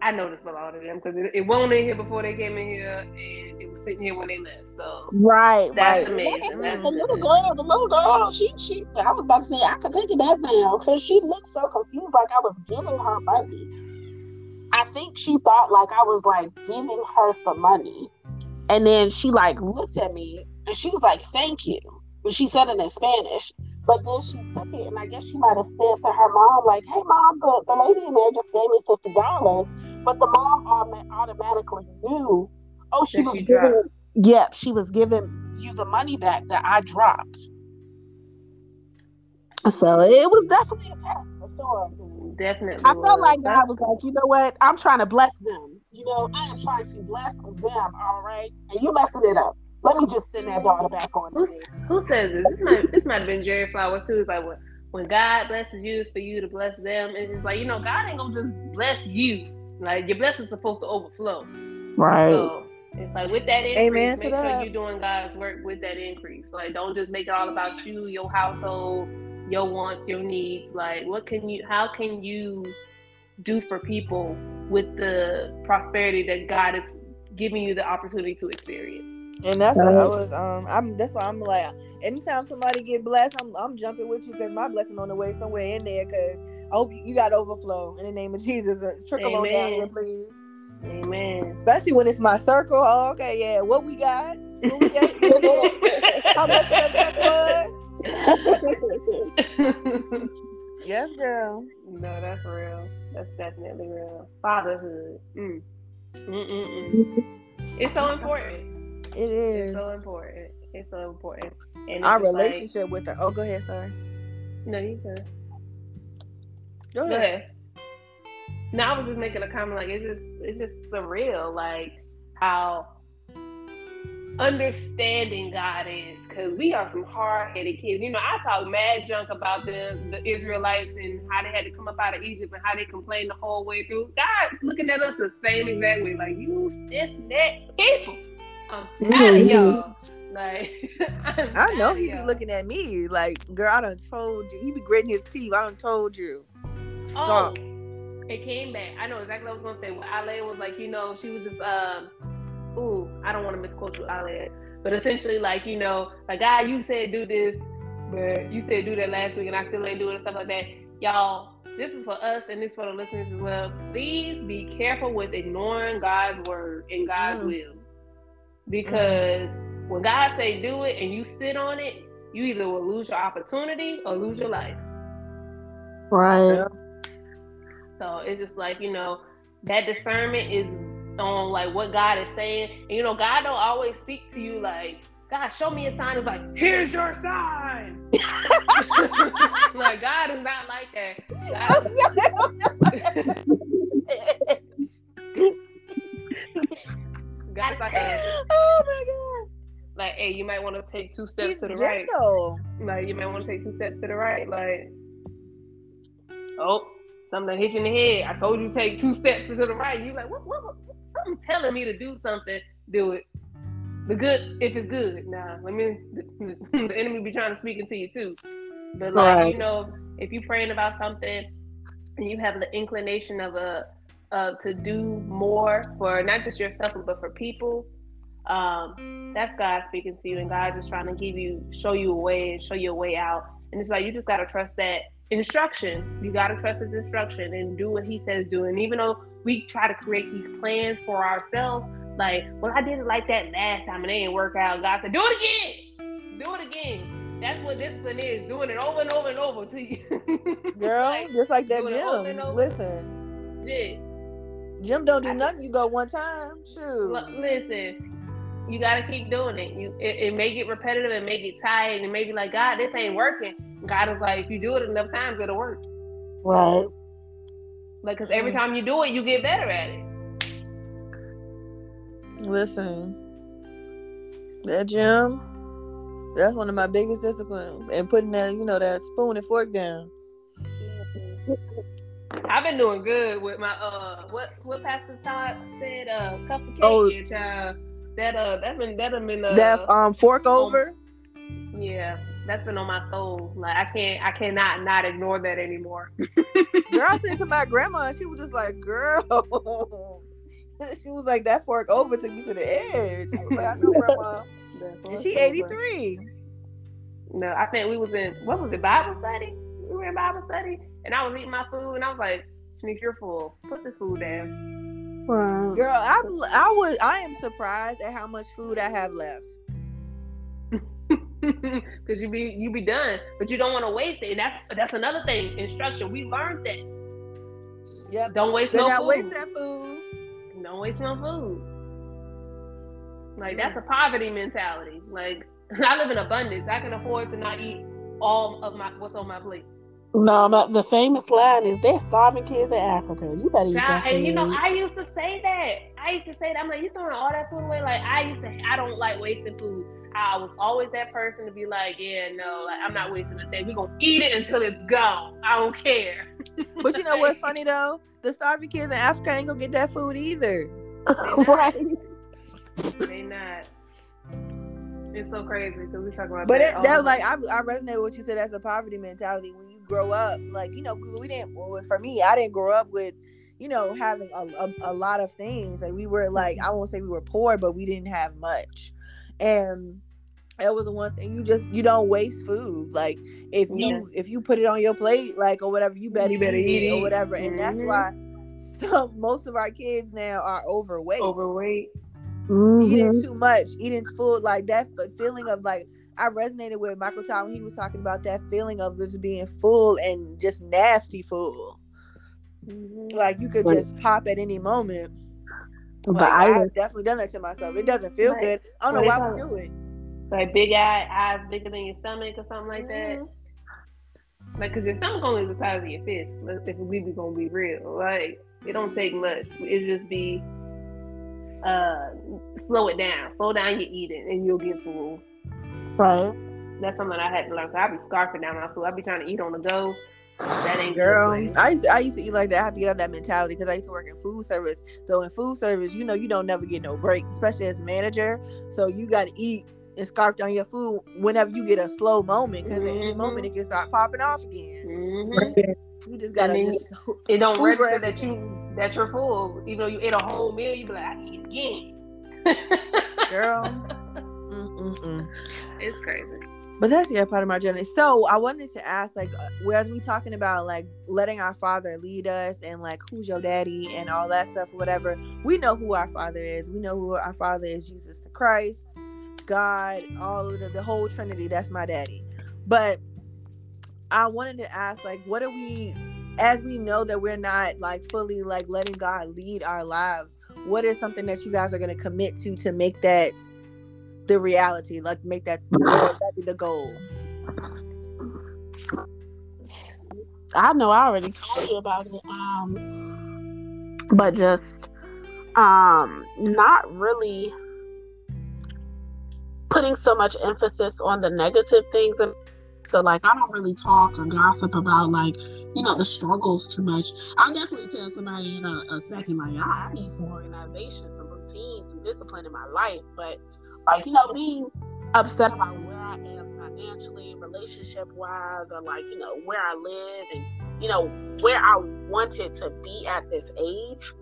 I know this belonged of them because it, it wasn't in here before they came in here, and it was sitting here when they left. So Right, That's right. amazing. Said, the little girl, the little girl, she, she, I was about to say, I could take it back now because she looked so confused, like I was giving her money. I think she thought like I was like giving her some money, and then she like looked at me and she was like, "Thank you," but she said it in Spanish. But then she took it, and I guess she might have said to her mom, like, "Hey, mom, the, the lady in there just gave me fifty dollars," but the mom autom- automatically knew, oh, she That was she giving. Yep, she was giving you the money back that I dropped. So it was definitely a test for sure. definitely, I felt like God was like, you know what? I'm trying to bless them. You know, I am trying to bless them, all right? And you messing it up. Let me just send that mm-hmm. daughter back on. Who, who says this? This might this might have been Jerry Flowers too. It's like when, when God blesses you, it's for you to bless them. And It's like you know, God ain't gonna just bless you. Like your blessing's supposed to overflow. Right. So it's like with that increase, Amen to make sure you're doing God's work with that increase. Like don't just make it all about you, your household, your wants, your needs. Like what can you? How can you do for people with the prosperity that God is giving you the opportunity to experience? And that's what I was. Um, I'm. That's why I'm like, anytime somebody get blessed, I'm, I'm jumping with you because my blessing on the way somewhere in there. Because I hope you, you got overflow in the name of Jesus. Uh, Trickle on down here, please. Amen. Especially when it's my circle. Oh, okay, yeah. What we got? What we got? What we got? How much that check was? Yes, girl. no, that's real. That's definitely real. Fatherhood. Mm. Mm-mm-mm. It's so important. It is. It's so important. It's so important. And Our just like- relationship with her. Oh, go ahead. Sorry. no, you good. Go Go ahead. ahead. No, I was just making a comment. Like it's just, it's just surreal. Like how understanding God is, because we are some hard-headed kids. You know, I talk mad junk about the the Israelites and how they had to come up out of Egypt and how they complained the whole way through. God looking at us the same exact way, like you stiff-necked people. I'm of y'all. Like I'm know he be y'all. looking at me like, girl, I done told you. He be gritting his teeth. I done told you. Oh, Stop. it came back. I know exactly what I was gonna say. When Ale was like, you know, she was just um, ooh, I don't want to misquote you, Ale, but essentially like, you know, like, ah, you said do this, but you said do that last week, and I still ain't doing it, stuff like that. Y'all, this is for us, and this is for the listeners as well. Please be careful with ignoring God's word and God's Mm. will, because when God say do it and you sit on it, you either will lose your opportunity or lose your life. Right. So it's just like, you know, that discernment is on like what God is saying. And you know, God don't always speak to you like God, show me a sign. It's like, here's your sign. like God is not like that. like, a, oh my god. like, hey, you might want to take two steps He's to the right. Like, you might want to take two steps to the right. Like, oh, something hit you in the head. I told you to take two steps to the right. You like, what? What? what? Something telling me to do something. Do it. The good, if it's good. Nah, let me. The enemy be trying to speak into you too. But like, Right. you know, if you're praying about something and you have the inclination of a uh, to do more for not just yourself but for people, um, that's God speaking to you, and God just trying to give you, show you a way, and show you a way out. And it's like you just gotta trust that instruction. You gotta trust His instruction and do what He says do. And even though we try to create these plans for ourselves, like, well, I did it like that last time and it didn't work out. God said, do it again, do it again. That's what discipline is, doing it over and over and over to you. Girl, Like, just like that doing it over gym. Listen, yeah. Jim don't do I- nothing. You go one time. Shoot. Listen, you gotta keep doing it. You it, it may get repetitive and may get tired and may be like God, this ain't working. God is like, if you do it enough times, it'll work. Right. Like, cause every time you do it, you get better at it. Listen, that gym, that's one of my biggest disciplines. And putting that, you know, that spoon and fork down. I've been doing good with my uh, what what Pastor Todd said, uh, cup of cake, Oh. yeah, child. That uh, that been that been uh, that um fork over. yeah, that's been on my soul. Like I can't, I cannot not ignore that anymore. Girl, I said to my grandma, she was just like, "Girl," she was like, "That fork over took me to the edge." I was like, "I know, grandma." And she eighty three. No, I think we was in what was it Bible study? We were in Bible study, and I was eating my food, and I was like, "Shanice, you're full. Put this food down." Right. Girl, I'm I was I am surprised at how much food I have left. Cause you be you be done, but you don't want to waste it. And that's that's another thing. Instruction. We learned that. Yep. Don't waste Better no not food. waste that food. Don't waste no food. Like that's a poverty mentality. Like I live in abundance. I can afford to not eat all of my what's on my plate. No, but the famous line is they're starving kids in Africa. You better eat that and you know. I used to say that. I used to say that. I'm like, you throwing all that food away? Like I used to. I don't like wasting food. I was always that person to be like, yeah, no, like I'm not wasting a thing. We gonna eat it until it's gone. I don't care. But you know what's funny though? The starving kids in Africa ain't gonna get that food either. right. They not. It's so crazy because we talk about But that. it, all that like I, I resonate with what you said. That's a poverty mentality. When you grow up, like you know, because we didn't. Well, for me, I didn't grow up with, you know, having a, a, a lot of things. Like we were like I won't say we were poor, but we didn't have much, and that was the one thing. You just you don't waste food. Like if you Yeah. if you put it on your plate, like or whatever, you better, You better eat, eat it or it. whatever. And that's Mhm. why some most of our kids now are overweight overweight. Mhm. eating too much, eating food like that f- feeling of like I resonated with Michael Todd when he was talking about that feeling of just being full and just nasty full. Mhm. Like you could Right. just pop at any moment. But Like, I I've definitely done that to myself. It doesn't feel Right. good. I don't know they why call we do it. Like big eye, eyes bigger than your stomach or something like that. Mhm. Like, cause your stomach only the size of your fist. If we be gonna be real, like it don't take much. It just be uh slow it down, slow down your eating, and you'll get full. Right. That's something I had to learn. 'cause I be scarfing down my food. I be trying to eat on the go. That ain't Girl. I used to, I used to eat like that. I have to get out of that mentality because I used to work in food service. So in food service, you know, you don't never get no break, especially as a manager. So you got to eat and scarf down your food whenever you get a slow moment because at any moment it can start popping off again. Mhm. You just gotta And then just It don't Hoover register that you that you're full. Even though you ate a whole meal, you be like, I can eat again. girl. Mm-mm-mm. it's crazy. But that's yeah part of my journey. So I wanted to ask, like, uh, whereas we talking about like letting our father lead us and like who's your daddy and all that stuff, whatever. We know who our father is. We know who our father is: Jesus the Christ, God, all of the, the whole Trinity. That's my daddy. But I wanted to ask, like, what are we? As we know that we're not like fully like letting God lead our lives, what is something that you guys are going to commit to to make that the reality. Like make that that be the goal. I know I already told you about it. Um, but just um, not really putting so much emphasis on the negative things. and So like I don't really talk or gossip about like you know the struggles too much. I'll definitely tell somebody in a, a second like I need some organization, some routine, some discipline in my life. But like you know being upset about where I am financially, relationship wise, or like you know where I live and you know where I wanted to be at this age.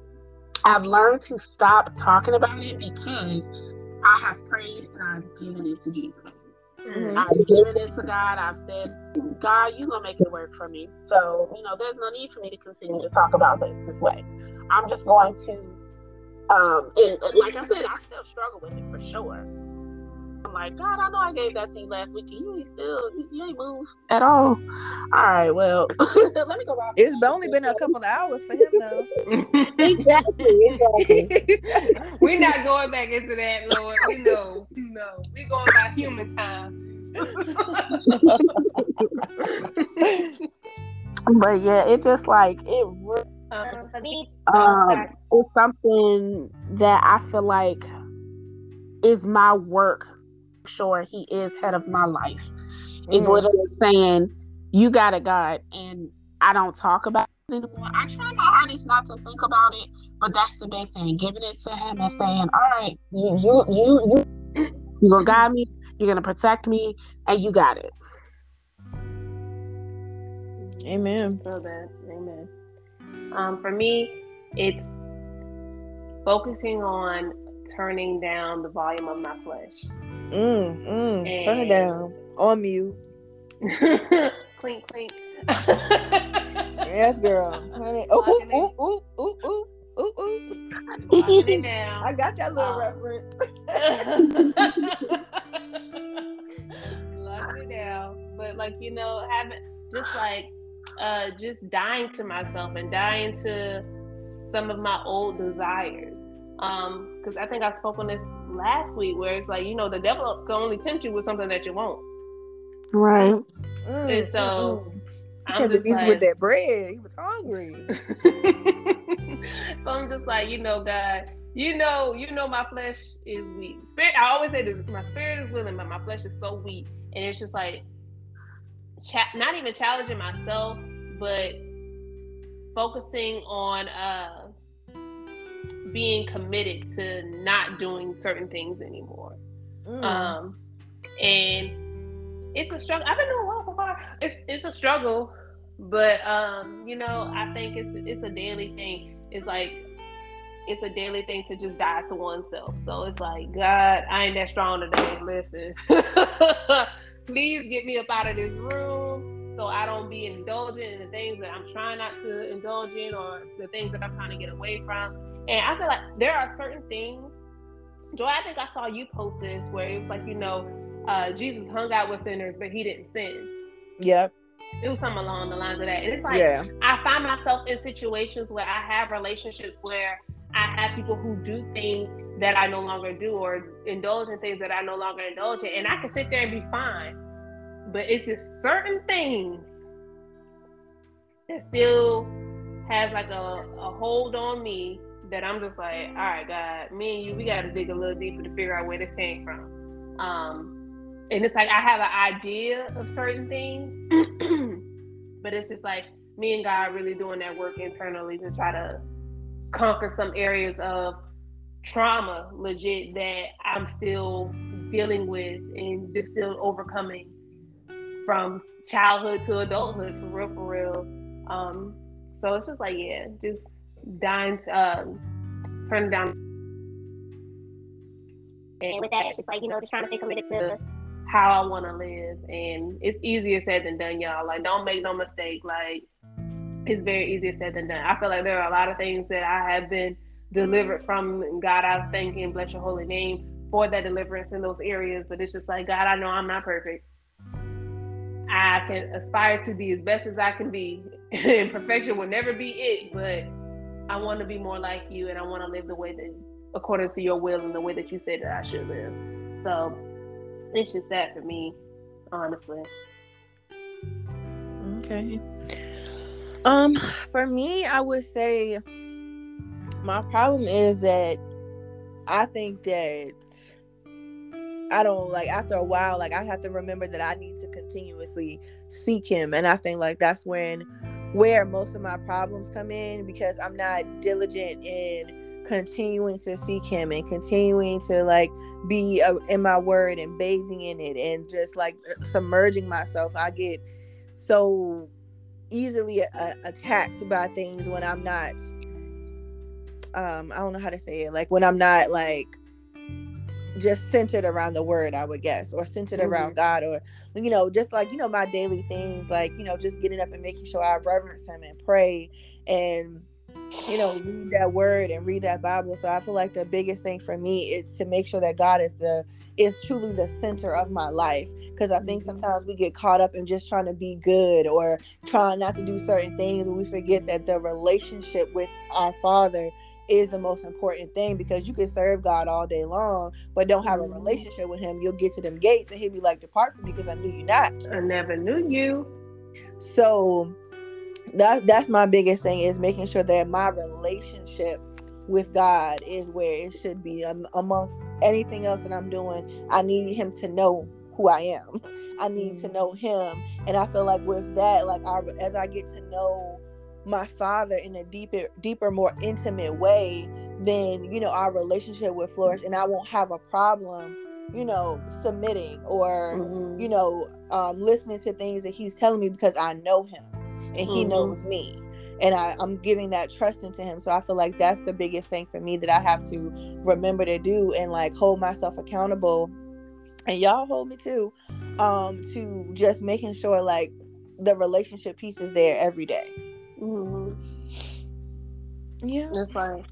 I've learned to stop talking about it because I have prayed and I've given it to Jesus. Mm-hmm. I've given it to God. I've said, God, you're gonna make it work for me. So, you know, there's no need for me to continue to talk about this this way. I'm just going to um and like I said, I still struggle with it for sure. I'm like, God, I know I gave that to you last week, and you ain't still, you, you ain't moved at all. All right, well, let me go back. It's only been a couple of hours for him, though. exactly, exactly. We're not going back into that, Lord. We know, no, We're going by human time. but yeah, it just like it. Um, for me, um, it's something that I feel like is my work sure he is head of my life. Mm. Is literally saying, You got it, God. And I don't talk about it anymore. I try my hardest not to think about it, but that's the big thing. Giving it to him and saying, All right, you you you you you're gonna guide me, you're gonna protect me, and you got it. Amen. So that. Amen. Um, for me, it's focusing on turning down the volume of my flesh. Mm, mm. Turn it down. On mute. clink, clink. yes, girl. Turn it. Ooh, ooh, ooh, ooh, ooh, ooh. Ooh, ooh. it down. I got that little um, reference. Locking it down. But like, you know, having just like uh just dying to myself and dying to some of my old desires um, because I think I spoke on this last week, where it's like you know the devil can only tempt you with something that you want. Right. Mm, and so mm, I'm just like, with that bread. He was hungry. so I'm just like, you know, God, you know, you know, my flesh is weak. Spirit. I always say this: my spirit is willing, but my flesh is so weak, and it's just like, cha- not even challenging myself, but focusing on uh being committed to not doing certain things anymore. Mm. Um, and it's a struggle. I've been doing well so far. It's it's a struggle, but um, you know, I think it's it's a daily thing. It's like it's a daily thing to just die to oneself. So it's like, God, I ain't that strong today. Listen, please get me up out of this room so I don't be indulging in the things that I'm trying not to indulge in or the things that I'm trying to get away from. And I feel like there are certain things. Joy, I think I saw you post this where it was like, you know, uh, Jesus hung out with sinners, but he didn't sin. Yep. It was something along the lines of that. And it's like yeah. I find myself in situations where I have relationships where I have people who do things that I no longer do or indulge in things that I no longer indulge in. And I can sit there and be fine. But it's just certain things that still has like a, a hold on me that I'm just like, all right, God, me and you, we got to dig a little deeper to figure out where this came from. Um, and it's like I have an idea of certain things, but it's just like me and God really doing that work internally to try to conquer some areas of trauma, legit, that I'm still dealing with and just still overcoming from childhood to adulthood, for real, for real. Um, so it's just like, yeah, just dying to um, turn down. And with that, it's just like, you know, just trying to stay committed to how I want to live. And it's easier said than done, y'all. Like, don't make no mistake. Like, it's very easier said than done. I feel like there are a lot of things that I have been delivered from. God, I thank and bless your holy name for that deliverance in those areas. But it's just like, God, I know I'm not perfect. I can aspire to be as best as I can be, and perfection will never be it. But I want to be more like you and I want to live the way that according to your will and the way that you said that I should live. So it's just that for me, honestly. Okay. Um, for me, I would say my problem is that I think that I don't like after a while, like I have to remember that I need to continuously seek him. And I think like that's when where most of my problems come in because I'm not diligent in continuing to seek him and continuing to like be uh, in my word and bathing in it and just like uh, submerging myself. I get so easily uh, attacked by things when I'm not um I don't know how to say it like when I'm not like just centered around the word i would guess or centered mm-hmm. around god or you know just like you know my daily things like you know just getting up and making sure i reverence him and pray and you know read that word and read that bible so i feel like the biggest thing for me is to make sure that god is the is truly the center of my life because i think mm-hmm. sometimes we get caught up in just trying to be good or trying not to do certain things and we forget that the relationship with our father is the most important thing because you can serve God all day long, but don't have a mm-hmm. relationship with Him. You'll get to them gates and He'll be like, "Depart from me, because I knew you not." I never knew you. So that that's my biggest thing is making sure that my relationship with God is where it should be. Um, amongst anything else that I'm doing, I need Him to know who I am. I need to mm-hmm. know Him, and I feel like with that, like I, as I get to know my father in a deeper deeper more intimate way then you know our relationship will flourish and i won't have a problem you know submitting or mm-hmm. you know um, listening to things that he's telling me because i know him and he mm-hmm. knows me and I, i'm giving that trust into him so i feel like that's the biggest thing for me that i have to remember to do and like hold myself accountable and y'all hold me too um to just making sure like the relationship piece is there every day Mm-hmm. Yeah, that's funny.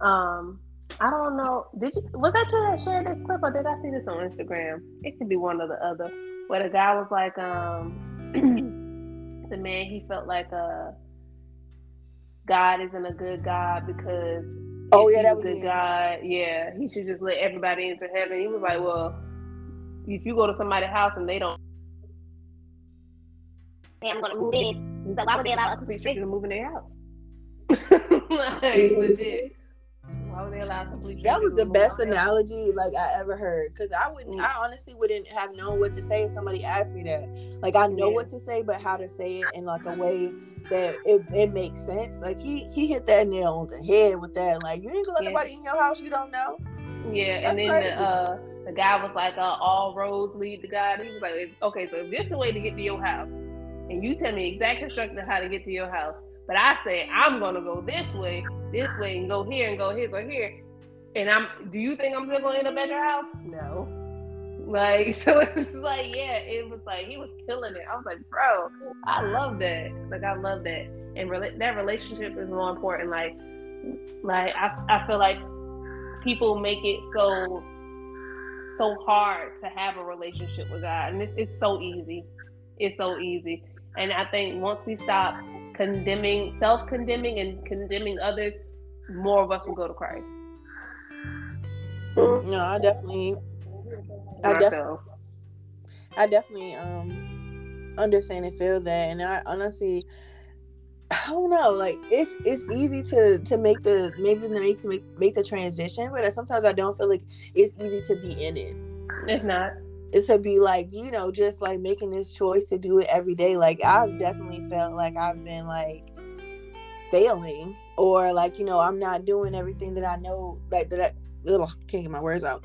Um, I don't know. Did you was that you that shared this clip or did I see this on Instagram? It could be one or the other. Where the guy was like, um, the man he felt like uh God isn't a good God because oh yeah, that was a good God. Yeah, he should just let everybody into heaven. He was like, well, if you go to somebody's house and they don't, hey, I'm gonna move in so why would they allow a complete stranger to move in their house? like legit. Why would they allow complete That was the best analogy like I ever heard. Cause I wouldn't, mm. I honestly wouldn't have known what to say if somebody asked me that. Like I know yeah. what to say, but how to say it in like a way that it, it makes sense. Like he he hit that nail on the head with that. Like you ain't gonna let yeah. nobody in your house you don't know. Yeah, That's and then the uh the guy was like, uh, all roads lead to God. He was like, okay, so if this is the way to get to your house, and you tell me exact instructions how to get to your house. But I say I'm gonna go this way, this way, and go here and go here, go here. And I'm do you think I'm still gonna end up at your house? No. Like so it's like, yeah, it was like he was killing it. I was like, bro, I love that. Like I love that. And re- that relationship is more important. Like like I, I feel like people make it so so hard to have a relationship with God. And it's, it's so easy. It's so easy. And I think once we stop condemning, self condemning, and condemning others, more of us will go to Christ. No, I definitely, I definitely, I definitely um understand and feel that, and I honestly, I don't know, like it's it's easy to to make the maybe make to make make the transition, but sometimes I don't feel like it's easy to be in it. It's not to be like you know just like making this choice to do it every day like i've definitely felt like i've been like failing or like you know i'm not doing everything that i know like that i ugh, can't get my words out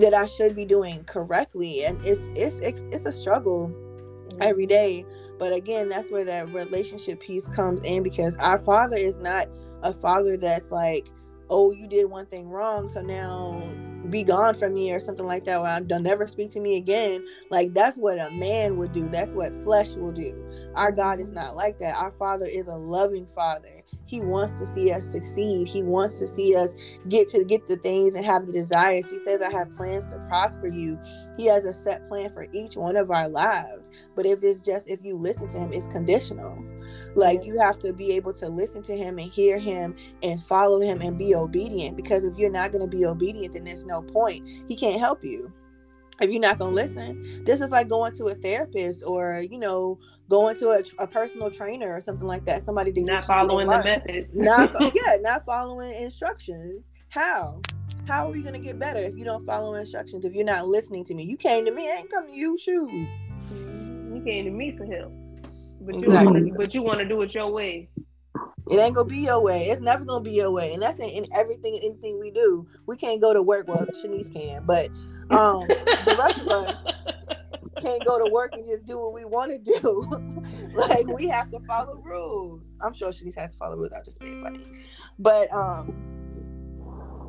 that i should be doing correctly and it's it's it's, it's a struggle mm-hmm. every day but again that's where that relationship piece comes in because our father is not a father that's like oh you did one thing wrong so now be gone from me or something like that or don't never speak to me again. Like that's what a man would do. That's what flesh will do. Our god is not like that. Our father is a loving father. He wants to see us succeed. He wants to see us get to get the things and have the desires. He says i have plans to prosper you. He has a set plan for each one of our lives. But if it's just if you listen to him it's conditional like you have to be able to listen to him and hear him and follow him and be obedient. Because if you're not going to be obedient, then there's no point. He can't help you. if you're not gonna listen this is like going to a therapist or you know going to a, a personal trainer or something like that somebody to Not following the methods. not yeah not following instructions how how are you gonna get better if you don't follow instructions if you're not listening to me you came to me I ain't come to you shoot mm-hmm. you came to me for help, but you Exactly. want to, but you want to do it your way. it ain't gonna be your way it's never gonna be your way and that's in, in everything anything we do we can't go to work well Shanice can but um the rest of us can't go to work and just do what we want to do. like we have to follow rules. I'm sure Shanice has to follow rules. I'm just being funny, but um,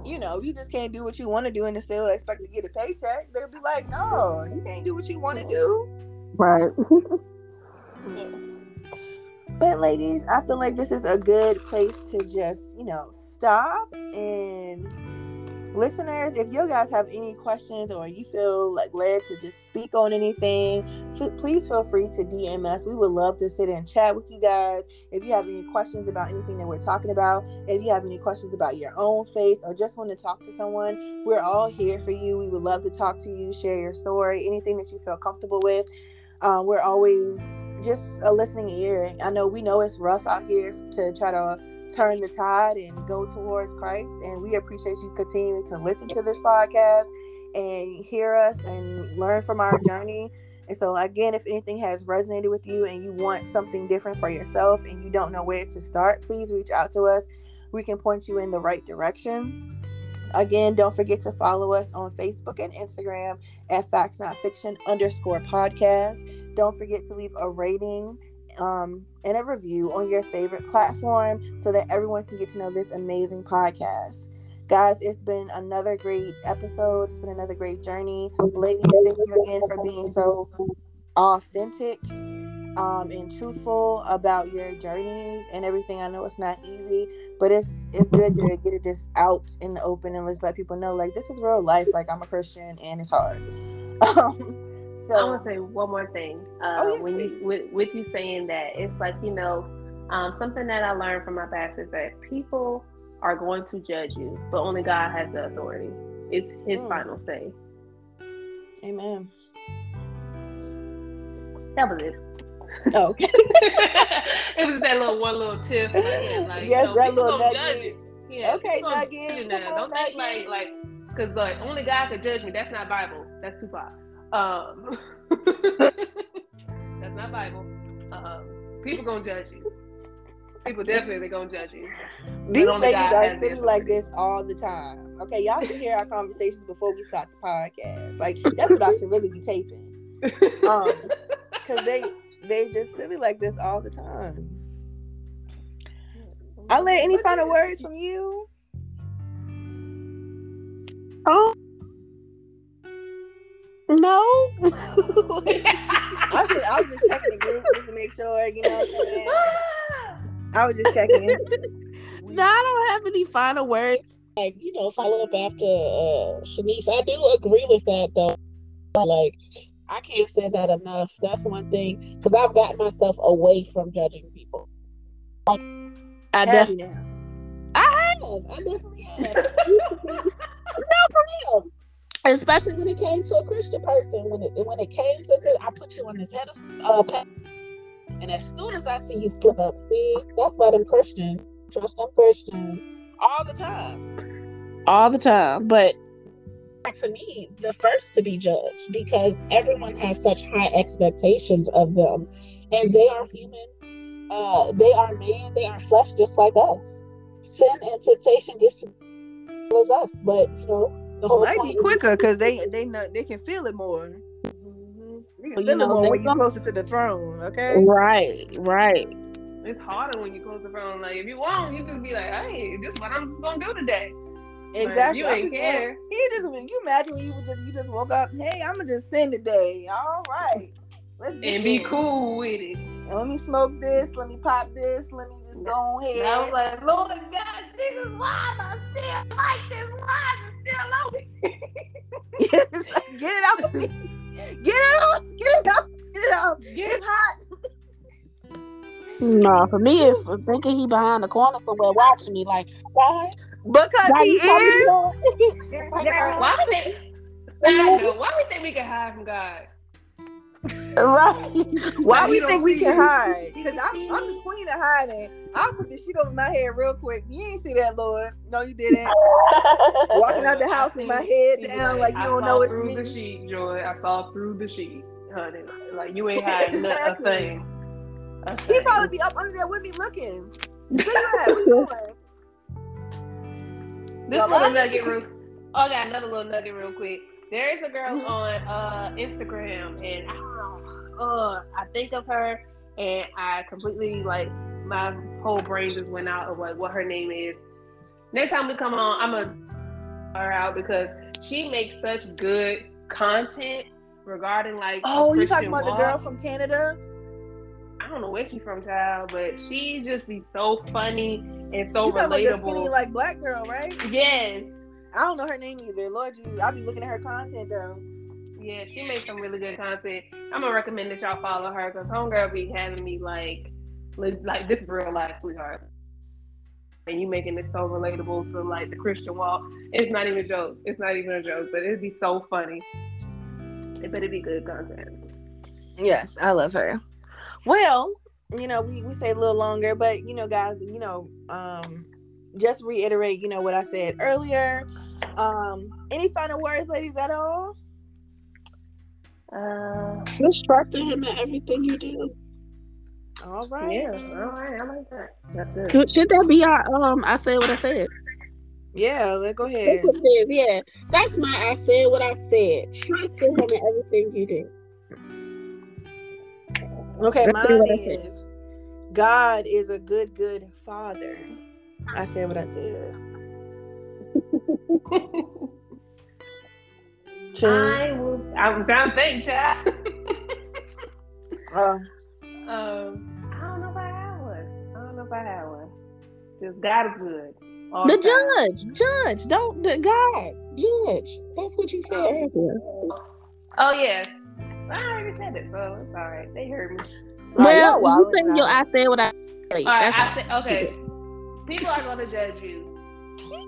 you know, you just can't do what you want to do and still expect to get a paycheck. They'll be like, no, you can't do what you want to do. Right. But ladies, I feel like this is a good place to just, you know, stop and listeners, if you guys have any questions or you feel like led to just speak on anything, f- please feel free to DM us. We would love to sit and chat with you guys. If you have any questions about anything that we're talking about, if you have any questions about your own faith or just want to talk to someone, we're all here for you. We would love to talk to you, share your story, anything that you feel comfortable with. Uh, we're always just a listening ear. I know we know it's rough out here to try to turn the tide and go towards Christ. And we appreciate you continuing to listen to this podcast and hear us and learn from our journey. And so, again, if anything has resonated with you and you want something different for yourself and you don't know where to start, please reach out to us. We can point you in the right direction. Again, don't forget to follow us on Facebook and Instagram at Facts Not Fiction underscore podcast. Don't forget to leave a rating um, and a review on your favorite platform so that everyone can get to know this amazing podcast. Guys, it's been another great episode. It's been another great journey. Ladies, thank you again for being so authentic um, and truthful about your journeys and everything. I know it's not easy, but it's it's good to get it just out in the open and just let people know like this is real life. Like I'm a Christian and it's hard. Um, I so want to say one more thing. Uh, Oh, yes, when please. you with, with you saying that, it's like you know, um, something that I learned from my past is that people are going to judge you, but only God has the authority. It's His Mm. final say. Amen. That was it. Oh, okay. it was that little one little tip. Like, yeah, like, Yes, you know, that little nugget. judge it. Yeah, Okay, people nugget. you Come Don't think like like because like only God could judge me. That's not Bible. That's Tupac. Um, that's not Bible. Um, people gonna judge you. People definitely gonna judge you. These ladies are sitting like this all the time. Okay, y'all can hear our conversations before we start the podcast. Like that's what I should really be taping. Um, cause they they just silly like this all the time. I let any final words from you? Oh. No. I was, I was just checking the group just to make sure, you know what I'm? I was just checking. no, I don't have any final words. Like, you know, follow up after uh Shanice. I do agree with that though. Like, I can't say that enough. That's one thing. Because I've gotten myself away from judging people. Like I definitely? I have. I definitely have. no, for real. Especially when it came to a Christian person. When it when it came to I put you on this pedestal. Uh, and as soon as I see you slip up, see, that's why them Christians trust them Christians all the time, all the time. But to me, the first to be judged because everyone has such high expectations of them, and they are human. Uh, they are man. They are flesh, just like us sin and temptation just as us, but you know the whole Might be quicker because they they know they can feel it more. Mhm. They can Well, you feel it know, more when you're closer to the throne. Okay. Right, right. It's harder when you close the phone. Like if you want, you just be like, "Hey, this is what I'm just gonna do today." Exactly. you ain't just care. saying, You just can you imagine when you would just you just woke up, hey, I'm gonna just sin today. All right. Let's get And be this. cool with it. Let me smoke this. Let me pop this. Let me just go And I was like, Lord God, Jesus, why am I still like this? Why is it still on me? get it out of me. Get it out. Get it out. Get it out. Get It's hot. No, for me, it's thinking he behind the corner somewhere watching me. Like, why? Because Why he you is. Why would they? Side note, why we think we can hide from God? Right. Why Like, we think we can you. hide? Because I'm, I'm the queen of hiding. I'll put the sheet over my head real quick. You ain't see that, Lord. No, you didn't. Walking out the house with my head down like you don't know it's through me. the sheet, Joy. I saw through the sheet, honey. Like you ain't hiding nothing- a Exactly. thing. He thing. probably be up under there with me looking. Where you? What you doing? This little nugget real Oh, I got another little nugget real quick. There is a girl Mhm. on uh Instagram and I don't know, uh I think of her and I completely like my whole brain just went out of like what her name is. Next time we come on, I'm gonna her out because she makes such good content regarding like Oh, you talking about the girl from Canada? I don't know where she's from, child, but she just be so funny and so you talking about relatable. skinny like black girl, right? yes. I don't know her name either. Lord Jesus, I be looking at her content though. Yeah, she makes some really good content. I'm gonna recommend that y'all follow her because homegirl be having me like, like this is real life, sweetheart. And you making this so relatable to like the Christian walk. It's not even a joke. It's not even a joke, but it'd be so funny. It better be good content. Yes, I love her. Well, you know, we, we say a little longer, but you know, guys, you know, um, just reiterate, you know, what I said earlier. Um, any final words, ladies, at all? Uh, Just trust in him in everything you do. All right. yeah, all right, I like that. That's good. Should, should that be our um? I said what I said. Yeah, let go That's ahead. what it is. Yeah, that's my. I said what I said. Trust in him in everything you do. Okay, That's mine what I said. is God is a good, good father. I said what I said. I was. I'm trying to think, child. Oh, Um, I don't know if I have one. I don't know if I have one. Just God is good. all The time. judge, judge, don't the God, judge. That's what you said earlier. Oh yeah. I already said it, so it's all right. They heard me. Well, Right, you think you'll think. I said what I said. All right, I said okay. People are going to judge you,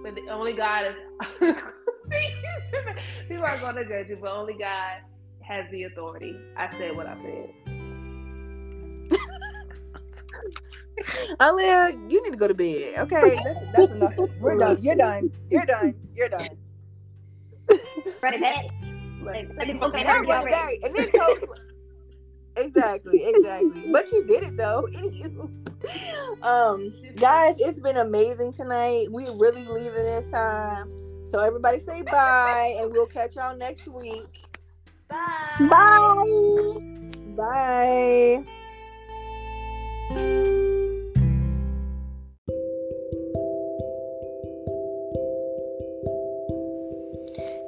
but the, only God is. People are going to judge you, but only God has the authority. I said what I said. Aaliyah, you need to go to bed. Okay, that's, that's enough. We're done. You're done. You're done. You're done. Ready, back. Like, Let me book that Now energy run it already. back, and then told exactly, exactly. But you did it though. um, guys, it's been amazing tonight. We really leaving this time. So everybody say bye, and we'll catch y'all next week. bye. Bye. Bye.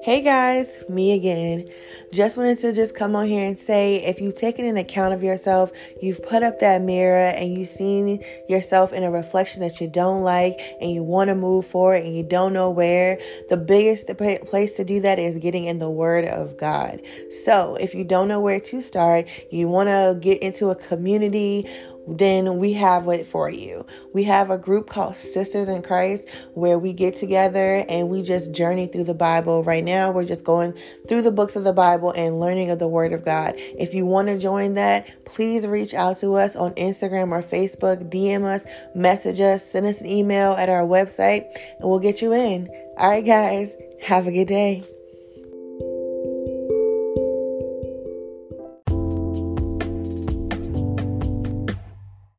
Hey guys, me again. Just wanted to just come on here and say if you've taken an account of yourself, you've put up that mirror and you've seen yourself in a reflection that you don't like and you want to move forward and you don't know where, the biggest place to do that is getting in the Word of God. So if you don't know where to start, you want to get into a community then we have it for you. We have a group called Sisters in Christ where we get together and we just journey through the Bible. Right now, we're just going through the books of the Bible and learning of the Word of God. If you want to join that, please reach out to us on Instagram or Facebook, DM us, message us, send us an email at our website, and we'll get you in. All right, guys, have a good day.